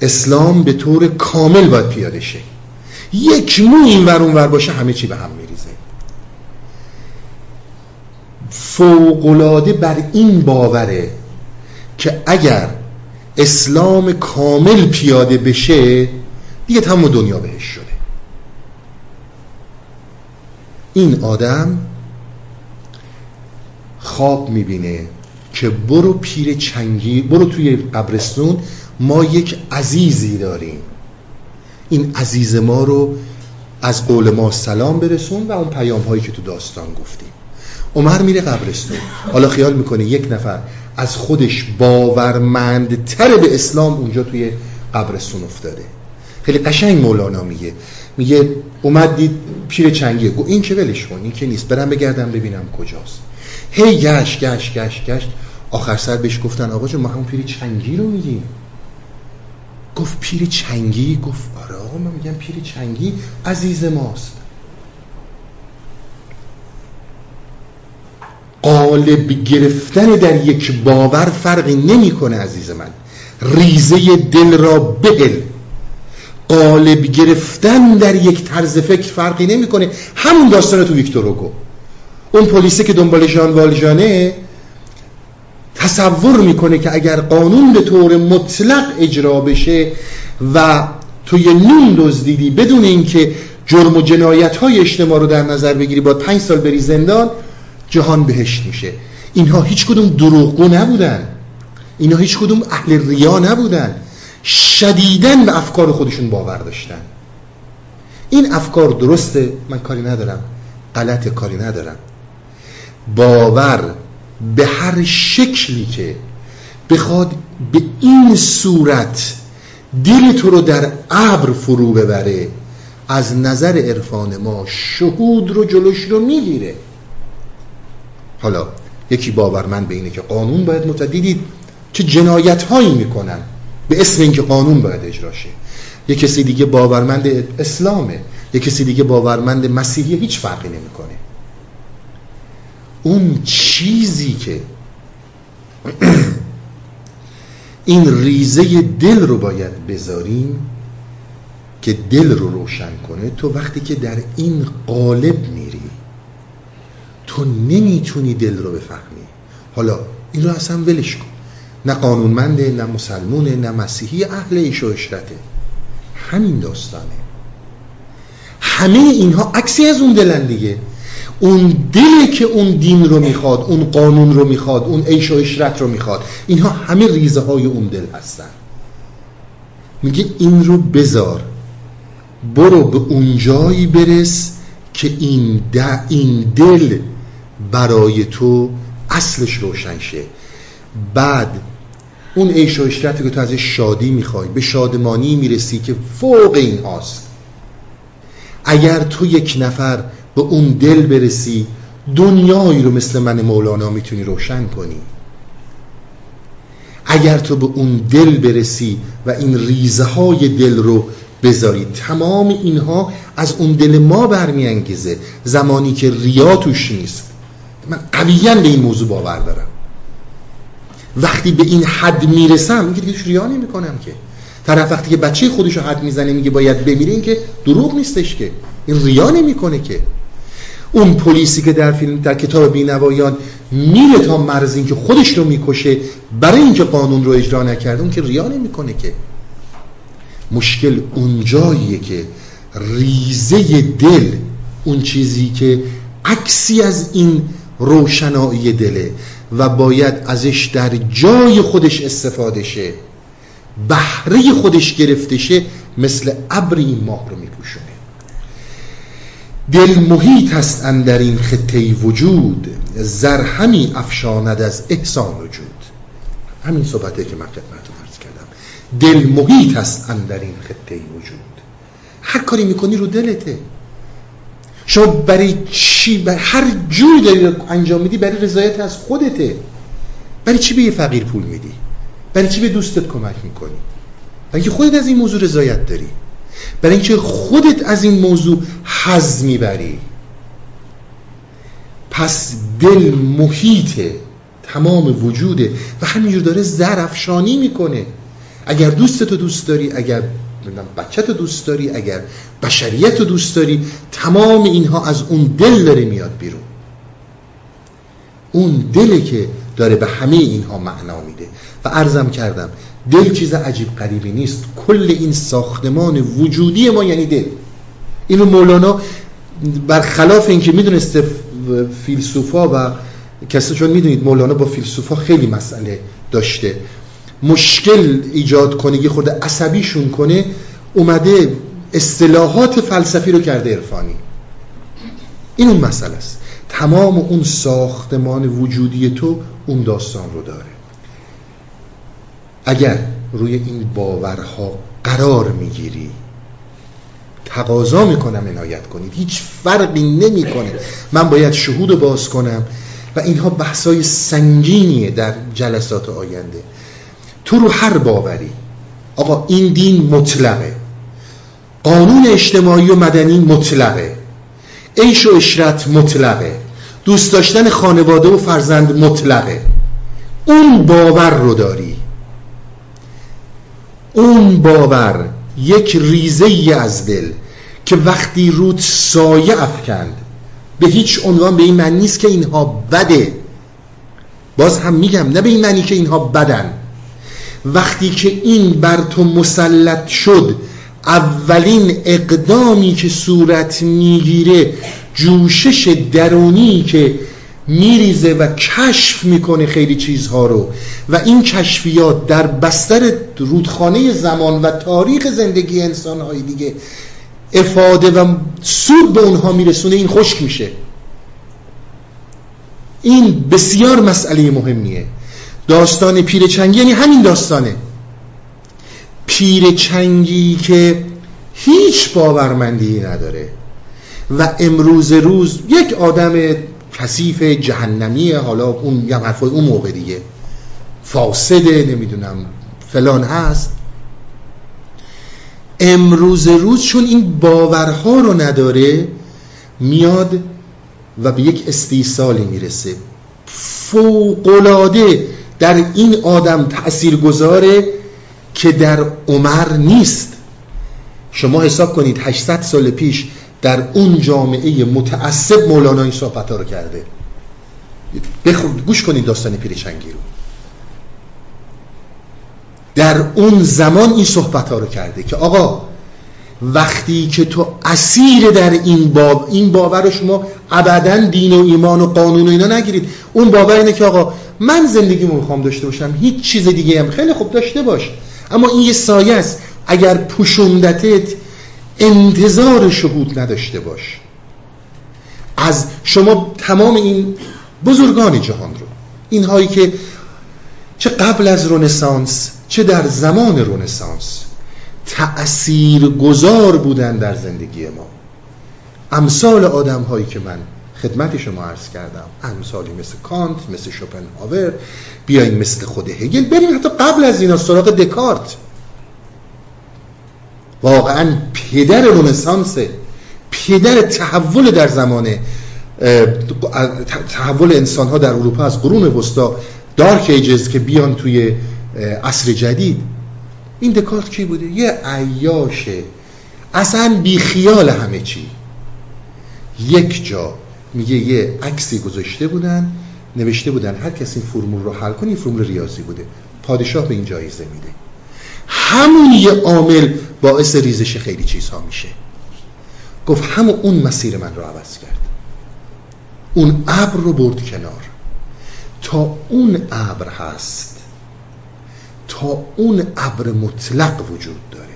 اسلام به طور کامل باید پیاده شه. یک مو این ور ور باشه همه چی به هم میریزه. فوقلاده بر این باوره که اگر اسلام کامل پیاده بشه دیگه تمام دنیا بهش شده. این آدم خواب می‌بینه. که برو پیر چنگی برو توی قبرستون ما یک عزیزی داریم. این عزیز ما رو از قول ما سلام برسون و اون پیام هایی که تو داستان گفتیم. عمر میره قبرستون. حالا خیال می‌کنه یک نفر از خودش باورمندتر به اسلام اونجا توی قبرستون افتاده. خیلی قشنگ مولانا میگه. میگه اومد دید پیر چنگیه. گو این که ولش کن این که نیست. برم بگردم ببینم کجاست. هی گشت گشت گشت گشت. آخر سر بهش گفتن آقا جون ما همون پیر چنگی رو میگیم گفت پیر چنگی؟ گفت آره آقا من میگم پیر چنگی عزیز ماست. قالب گرفتن در یک باور فرقی نمی‌کنه عزیز من. ریزه دل را بهل قالب گرفتن در یک طرز فکر فرقی نمی‌کنه. همون داستان تو ویکتور اون پلیسه که دنبال ژان والژانه تصور می‌کنه که اگر قانون به طور مطلق اجرا بشه و تو یه نون دزدیدی بدون اینکه جرم و جنایت های اجتماع رو در نظر بگیری با پنج سال بری زندان جهان بهشت میشه. اینها هیچ کدوم دروغگو نبودن. اینها هیچ کدوم اهل ریا نبودن. شدیدن به افکار خودشون باور داشتن. این افکار درسته من کاری ندارم. غلط کاری ندارم. باور به هر شکلی که بخواد به این صورت دل تو رو در ابر فرو ببره از نظر عرفان ما شهود رو جلوش رو می‌گیره. حالا یکی باورمند به اینه که قانون باید متدیدید چه جنایت هایی می‌کنن به اسم اینکه قانون باید اجرا شه. یه کسی دیگه باورمند اسلامه یه کسی دیگه باورمند مسیحی هیچ فرقی نمی‌کنه. اون چیزی که این ریزه دل رو باید بذاریم که دل رو روشن کنه تو وقتی که در این قالب میری تو نمی‌تونی دل رو بفهمی. حالا این رو اصلا ولش کن. نه قانونمنده نه مسلمونه نه مسیحی اهل ایش و اشرته همین داستانه. همه اینها عکسی از اون دلن دیگه. اون دلی که اون دین رو می‌خواد اون قانون رو می‌خواد اون عیش و اشرت رو می‌خواد اینها همه ریزه های اون دل هستن. میگه این رو بذار. برو به اون جایی برس که این, این دل برای تو اصلش روشن شه. بعد اون عیش و اشرتی که تو ازش شادی می‌خوای به شادمانی می‌رسی که فوق این هاست اگر تو یک نفر به اون دل برسی دنیایی رو مثل من مولانا می‌تونی روشن کنی. اگر تو به اون دل برسی و این ریزه های دل رو بذاری تمام اینها از اون دل ما برمیانگیزه. زمانی که ریا توش نیست. من قویا به این موضوع باور دارم. وقتی به این حد می‌رسم میگه دیگه ریا نمی‌کنم که. طرف وقتی که بچه خودشو حد می‌زنه میگه باید بمیره این که دروغ نیستش که. این ریا نمی‌کنه که. اون پلیسی که در فیلم در کتاب بینوایان میره تا مرز این که خودش رو می‌کشه برای اینکه قانون رو اجرا نکرده اون که ریا نمی‌کنه که. مشکل اونجاییه که ریزه دل اون چیزی که عکسی از این روشنایی دله و باید ازش در جای خودش استفاده شه بهره خودش گرفته شه مثل ابر این ماه رو میپوشونه. دل محیط است اندر این خطه وجود زر همی افشاند از احسان وجود. همین صحبته که من خدمتتون عرض کردم. دل محیط است اندر این خطه وجود. هر کاری می‌کنی رو دلته. شما برای چی برای هر جوری داری انجام میدی برای رضایت از خودته. برای چی به یه فقیر پول میدی؟ برای چی به دوستت کمک می‌کنی؟ برای خودت از این موضوع رضایت داری. برای اینکه خودت از این موضوع حظ می‌بری. پس دل محیط تمام وجوده و همینجور داره زرفشانی می‌کنه. اگر دوستتو دوست داری اگر بچه دوست داری اگر بشریت رو دوست داری تمام اینها از اون دل داره میاد بیرون. اون دلی که داره به همه اینها معنا میده. و ارزم کردم دل چیز عجیب قریبی نیست. کل این ساختمان وجودی ما یعنی دل. اینو مولانا برخلاف اینکه می‌دونسته فیلسوفا و کسی چون می‌دونید مولانا با فیلسوفا خیلی مسئله داشته. مشکل ایجاد کنه یه خورده عصبیشون کنه اومده اصطلاحات فلسفی رو کرده عرفانی. این اون مسئله است. تمام اون ساختمان وجودی تو اون داستان رو داره. اگر روی این باورها قرار می‌گیری تقاضا می‌کنم عنایت کنید. هیچ فرقی نمی‌کنه. من باید شهود رو باز کنم و اینها بحثای سنگینیه در جلسات آینده. تو رو هر باوری. آقا این دین مطلقه. قانون اجتماعی و مدنی مطلقه. عیش و اشرت مطلقه. دوست داشتن خانواده و فرزند مطلقه. اون باور رو داری. اون باور یک ریزه ای از دل که وقتی رود سایه افکند به هیچ عنوان به این معنی نیست که اینها بده. باز هم میگم نه به این معنی که اینها بدن. وقتی که این بر تو مسلط شد اولین اقدامی که صورت می‌گیره جوشش درونی که میریزه و کشف می‌کنه خیلی چیزها رو. و این کشفیات در بستر رودخانه زمان و تاریخ زندگی انسانهای دیگه افاده و سود به اونها میرسونه این خشک میشه. این بسیار مسئله مهمیه. داستان پیرچنگی یعنی همین داستانه. پیرچنگی که هیچ باورمندی نداره. و امروز روز یک آدم کثیف جهنمی حالا اون یا حرفای اون موقع دیگه. فاسده نمی‌دونم فلان هست. امروز روز چون این باورها رو نداره میاد و به یک استیصالی می‌رسه. فوقلاده در این آدم تأثیر گذاره که در عمر نیست. شما حساب کنید 800 سال پیش در اون جامعه متعصب مولانا این صحبت ها رو کرده. بخون گوش کنید داستان پیرچنگی رو. در اون زمان این صحبت ها رو کرده که آقا وقتی که تو اسیر در این باب این باور رو شما ابدا دین و ایمان و قانون و اینا نگیرید. اون باور اینه که آقا من زندگی می‌خوام داشته باشم هیچ چیز دیگه هم خیلی خوب داشته باش. اما این یه سایه است. اگر پوشوندتت انتظار شهود نداشته باش. از شما تمام این بزرگان جهان رو اینهایی که چه قبل از رونسانس چه در زمان رونسانس تأثیر گذار بودن در زندگی ما. امثال آدم هایی که من خدمت شما عرض کردم امثالی مثل کانت مثل شوپنهاور بیاین مثل خود هگل بریم حتی قبل از اینا سراغ دکارت. واقعا پدر رونسانس پدر تحول در زمان تحول انسان ها در اروپا از قرون وسطا دارک ایجز که بیان توی عصر جدید. این دکارت کی بوده؟ یه عیاشه. اصلا بی خیال همه چی. یک جا میگه یه عکسی گذاشته بودن نوشته بودن هر کسی این فرمول رو حل کنی فرمول ریاضی بوده. پادشاه به این جایزه میده. همون یه عامل باعث ریزش خیلی چیزها میشه. گفت همون اون مسیر من رو عوض کرد. اون ابر رو برد کنار. تا اون ابر هست تا اون ابر مطلق وجود داره.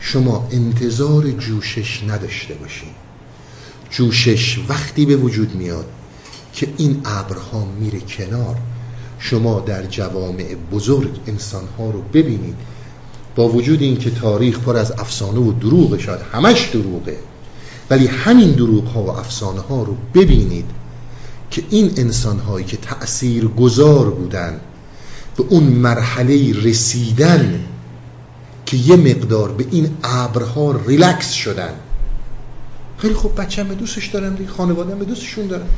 شما انتظار جوشش نداشته باشین. جوشش وقتی به وجود میاد که این ابرها میره کنار. شما در جوامع بزرگ انسانها رو ببینید. با وجود اینکه تاریخ پر از افسانه و دروغ شاید همش دروغه ولی همین دروغ ها و افسانه ها رو ببینید که این انسان هایی که تأثیر گذار بودن به اون مرحله رسیدن که یه مقدار به این ابرها ریلکس شدن. خیلی خوب بچه به دوستش دارم دیگه خانواده به دوستشون دارم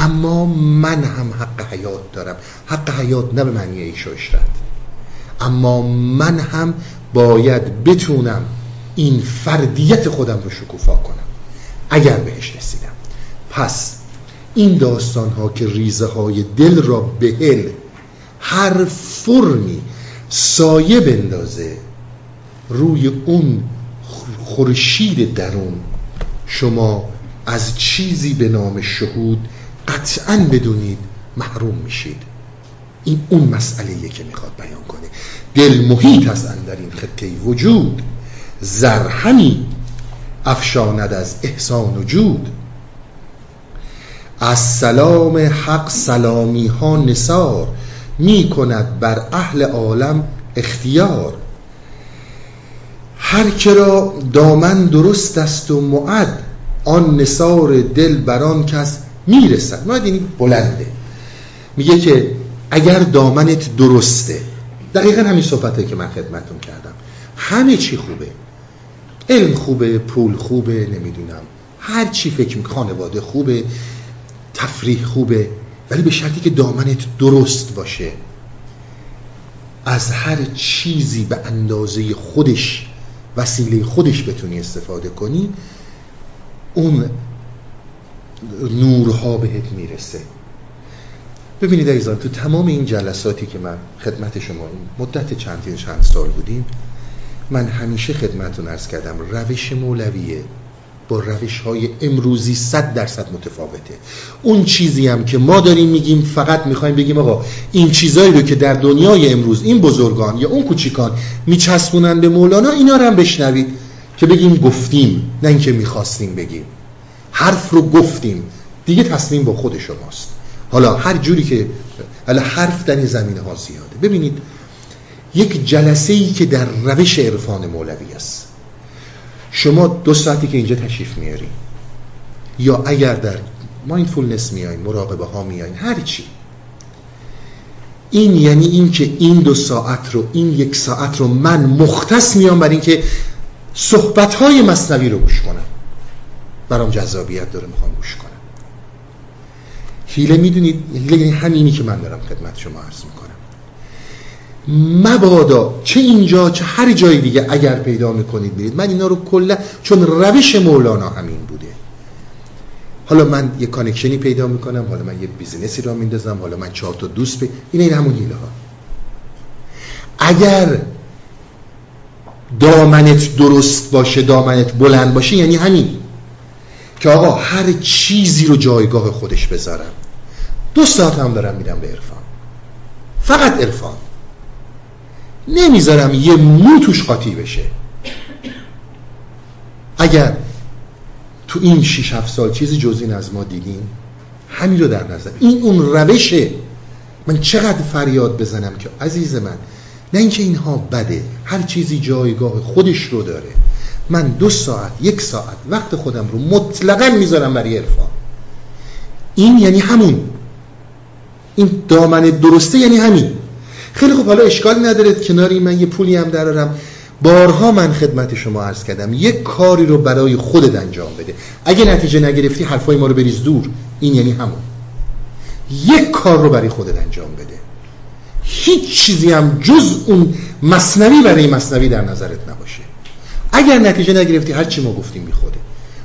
اما من هم حق حیات دارم. حق حیات نه به معنی ایش اما من هم باید بتونم این فردیت خودم رو شکوفا کنم. اگر بهش رسیدم. پس این داستان ها که ریزه های دل را بهل هر فرمی سایه بندازه روی اون خورشید درون شما از چیزی به نام شهود قطعا بدونید محروم میشید. این اون مسئله که می‌خواد بیان کنه. دل محیط است در این خطه وجود. زرهمی افشاند از احسان و جود. از سلام حق سلامی ها نسار می کند بر اهل عالم اختیار. هر کرا دامن درست است و معد آن نصار دل بران کس می‌رسد. ما این بلنده. میگه که اگر دامنت درسته. دقیقا همین صحبته که من خدمتون کردم. همه چی خوبه. علم خوبه پول خوبه نمی‌دونم. هر چی فکر می خانواده خوبه تفریح خوبه. ولی به شرطی که دامنت درست باشه. از هر چیزی به اندازه خودش وسیله خودش بتونی استفاده کنی اون نورها بهت می‌رسه. ببینید عزیزان تو تمام این جلساتی که من خدمت شما مدت چند چند سال بودیم من همیشه خدمتون ارز کردم روش مولویه با روش های امروزی صد درصد متفاوته. اون چیزی هم که ما داریم میگیم فقط می‌خوایم بگیم آقا این چیزایی رو که در دنیای امروز این بزرگان یا اون کوچیکان میچسبونن به مولانا اینا رو هم بشنوید که بگیم گفتیم نه اینکه می‌خواستیم بگیم. حرف رو گفتیم. دیگه تصمیم با خود شماست. حالا هر جوری که حالا حرف در این زمینه ها زیاده. ببینید یک جلسه ای که در روش عرفان مولوی است. شما دو ساعتی که اینجا تشریف میارین یا اگر در مایندفولنس میایین مراقبه ها میایین هر چی. این یعنی این که این دو ساعت رو این یک ساعت رو من مختص میام برای اینکه صحبت های مثنوی رو گوش کنم. برام جذابیت داره می‌خوام گوش کنم. حیله می‌دونید یعنی همینی که من دارم خدمت شما عرض می‌کنم. مبادا چه اینجا چه هر جای دیگه اگر پیدا می‌کنید برید. من اینا رو کلا چون روش مولانا همین بوده. حالا من یه connection ی پیدا می‌کنم حالا من یه business ی راه میندازم حالا من چهار تا دوست به این این همون حیله ها اگر دامنت درست باشه دامنت بلند باشه یعنی همین. که آقا هر چیزی رو جایگاه خودش بذارم. دو ساعت هم دارم میرم به عرفان. فقط عرفان. نمی‌ذارم یه مو توش قاطی بشه. اگر تو این 6 7 سال چیزی جز این از ما دیدیم همین رو در نظر. این اون روشه. من چقدر فریاد بزنم که عزیز من نه اینکه اینها بده هر چیزی جایگاه خودش رو داره. من دو ساعت یک ساعت وقت خودم رو مطلقا می‌ذارم برای عرفان. این یعنی همون. این دامن درسته یعنی همین. خیلی خوب حالا اشکال نداره کناری من یه پولی هم درارم. بارها من خدمت شما عرض کردم یک کاری رو برای خودت انجام بده. اگه نتیجه نگرفتی حرفای ما رو بریز دور. این یعنی همون. یک کار رو برای خودت انجام بده. هیچ چیزی هم جز اون مصنوی برای مصنوی در نظرت نباشه. اگر نتیجه نگرفتی هر چی ما گفتیم بی خوده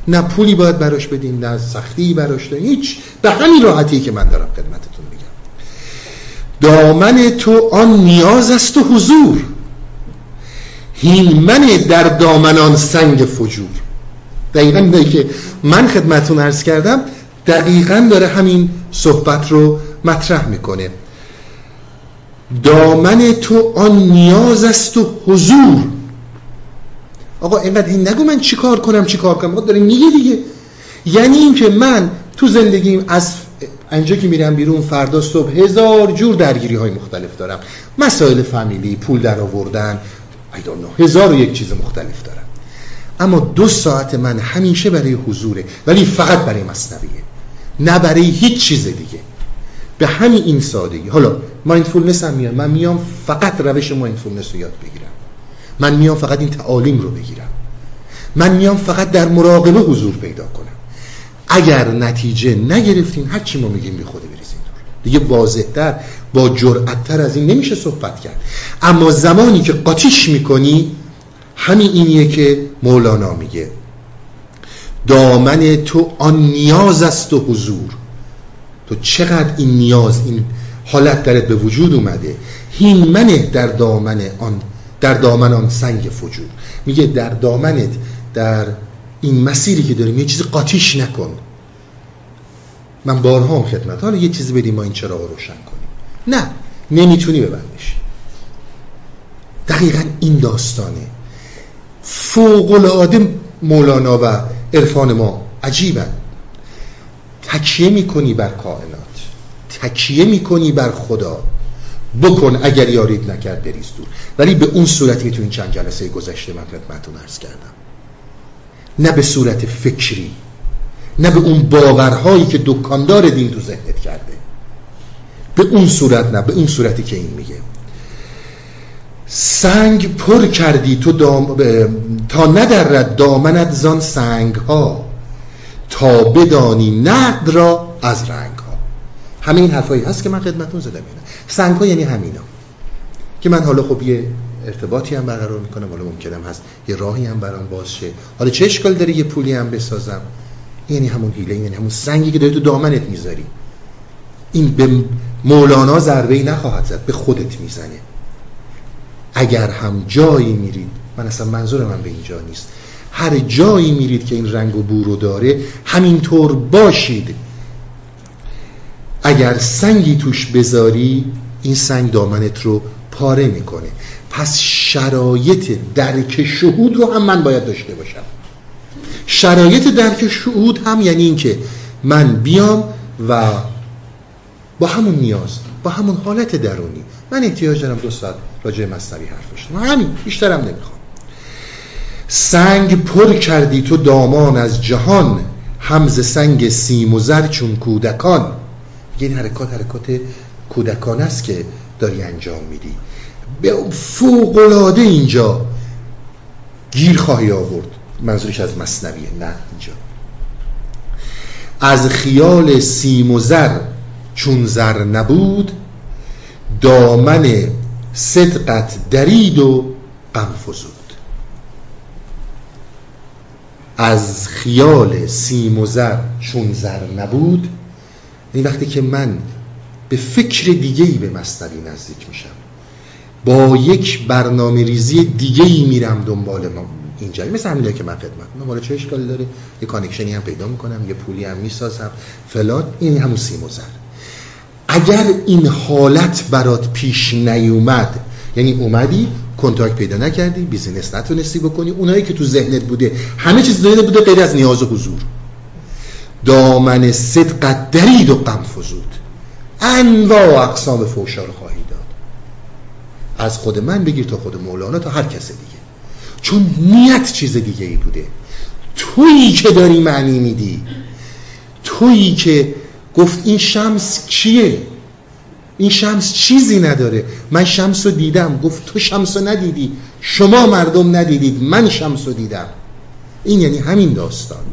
نه پولی باید براش بدیم نه سختی براش داریم. هیچ. به همین راحتی که من دارم خدمتتون میگم. دامن تو آن نیاز است و حضور. هین من در دامنان سنگ فجور. دقیقا اینه که من خدمتون عرض کردم دقیقا داره همین صحبت رو مطرح می‌کنه. دامن تو آن نیاز است و حضور. آقا اینقدر این نگو من چیکار کنم چیکار کنم؟ داره میگه دیگه. یعنی اینکه من تو زندگیم از اینجا که میرم بیرون فردا صبح هزار جور درگیری های مختلف دارم. مسائل فامیلی پول در آوردن هزار و یک چیز مختلف دارم. اما دو ساعت من همیشه برای حضوره ولی فقط برای مثنویه نه برای هیچ چیز دیگه. به همین این سادگی. حالا mindfulness هم میام من میام فقط روش mindfulness رو یاد بگیرم. من میام فقط این تعالیم رو بگیرم. من میام فقط در مراقبه حضور پیدا کنم. اگر نتیجه نگرفتین هر چی ما میگیم بی خوده بریزین دیگه واضحتر با جرأتتر از این نمیشه صحبت کرد. اما زمانی که قاطیش می‌کنی همین اینیه که مولانا میگه. دامن تو آن نیاز است و حضور. تو چقدر این نیاز این حالت درت به وجود اومده. هین منه در دامن آن در دامن آن سنگ فجور. میگه در دامنت در این مسیری که داریم یه چیزی قاطیش نکن. من بارها هم خدمت حالا یه چیزی بدیم ما این چرا روشن کنیم. نه نمی‌تونی ببندش دقیقا این داستانه. فوق العاده مولانا و عرفان ما عجیبه تکیه می‌کنی بر کائنات. تکیه می‌کنی بر خدا. بکن اگر یارید نکرد بریز دور ولی به اون صورتی تو این چند جلسه گذشته من خدمتتون عرض کردم. نه به صورت فکری نه به اون باورهایی که دکاندار دین تو ذهنت کرده. به اون صورت نه به اون صورتی که این میگه. سنگ پر کردی تو دام... تا ندرد دامنت زان سنگ ها تا بدانی نقد را از رنگ ها همه حرفایی هست که من خدمتون زدم سنگ ها یعنی همینا. که من حالا خب یه ارتباطی هم برقرار می‌کنم حالا ممکنم هست یه راهی هم برام باز شه. حالا چه اشکال داره یه پولی هم بسازم؟ یعنی همون هیله یعنی همون سنگی که داری تو دامنت می‌ذاری. این به مولانا ضربه نخواهد زد به خودت می‌زنه. اگر هم جایی میرید من اصلا منظور من به اینجا نیست. هر جایی میرید که این رنگ و بو رو داره همینطور باشید. اگر سنگی توش بذاری این سنگ دامنت رو پاره می‌کنه. پس شرایط درک شهود رو هم من باید داشته باشم. شرایط درک شهود هم یعنی اینکه من بیام و با همون نیاز با همون حالت درونی. من احتیاج دارم دو ساعت راجع مصنوی حرف بشنم همین بیشترم نمی‌خوام. سنگ پر کردی تو دامان از جهان همز سنگ سیم و زر چون کودکان. این حرکات حرکات کودکان است که داری انجام میدی. به فوق اینجا گیر خواهی آورد. منظورش از مصنویه نه اینجا. از خیال سیم و زر چون زر نبود دامن صدقت درید و غم فزود. از خیال سیم و زر چون زر نبود این وقتی که من به فکر دیگه ای به مثنوی نزدیک میشم. با یک برنامه ریزی دیگه ای میرم دنبال ما. اینجا. مثل همینه که من خدمت کنم چه اشکالی داره؟ یه connection ی هم پیدا می‌کنم یه پولی هم می‌سازم فلان. این همون سیم و اگر این حالت برات پیش نیومد یعنی اومدی contract پیدا نکردی business نتونستی بکنی اونایی که تو ذهنت بوده همه چیز ذهنت بوده غیر از نیاز و حضور. دامن صدقت درید و غم فزود انواع و اقسام فوشا رو خواهی داد. از خود من بگیر تا خود مولانا تا هر کس دیگه. چون نیت چیز دیگه ای بوده. تویی که داری معنی میدی. تویی که گفت این شمس کیه؟ این شمس چیزی نداره. من شمس رو دیدم. گفت تو شمس رو ندیدی. شما مردم ندیدید. من شمس رو دیدم. این یعنی همین داستان.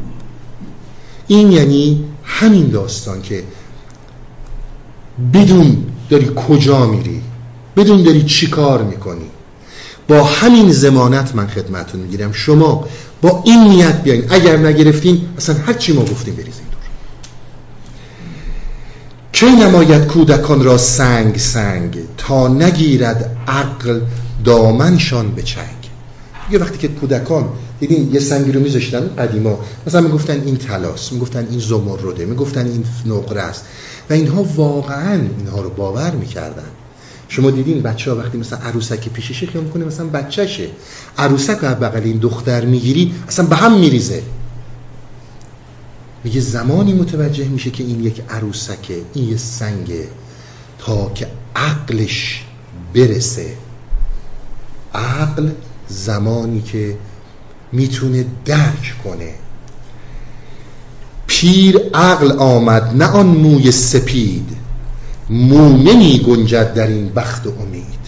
این یعنی همین داستان که بدون داری کجا میری بدون داری چی کار می‌کنی. با همین زمانت من خدمتون می‌گیرم. شما با این نیت بیاین. اگر نگرفتین اصلا هر چی ما گفتیم بریزین دور کی نماید کودکان را سنگ سنگ تا نگیرد عقل دامنشان به چنگ؟ یه وقتی که کودکان دیدین یه سنگی رو میذاشتن قدیما. مثلا می‌گفتن این تلاس می‌گفتن این زمرده می‌گفتن این نقره است. و اینها واقعا اینها رو باور می‌کردن. شما دیدین بچه ها وقتی مثلا عروسک پیششه خیال می‌کنه مثلا بچهشه. عروسک رو بغل این دختر می‌گیری اصلا به هم میریزه. میگه زمانی متوجه میشه که این یک عروسکه این یه سنگه تا که عقلش برسه. عقل زمانی که می‌تونه درک کنه. پیر عقل آمد نه آن موی سپید. مو نمی گنجد در این بخت و امید.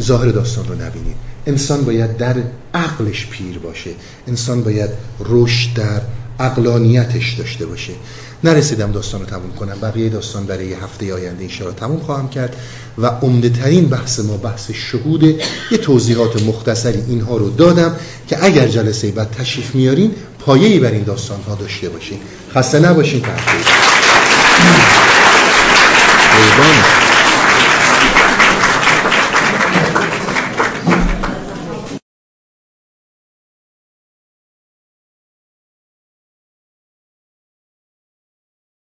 ظاهر داستان رو نبینید. انسان باید در عقلش پیر باشه. انسان باید رشد در عقلانیتش داشته باشه. نرسیدم داستان رو تموم کنم. بقیه داستان برای هفته آینده این رو تموم خواهم کرد و عمده ترین بحث ما بحث شهوده یه توضیحات مختصری اینها رو دادم که اگر جلسه بعد تشریف میارین پایه‌ای بر این داستان ها داشته باشین. خسته تحقیق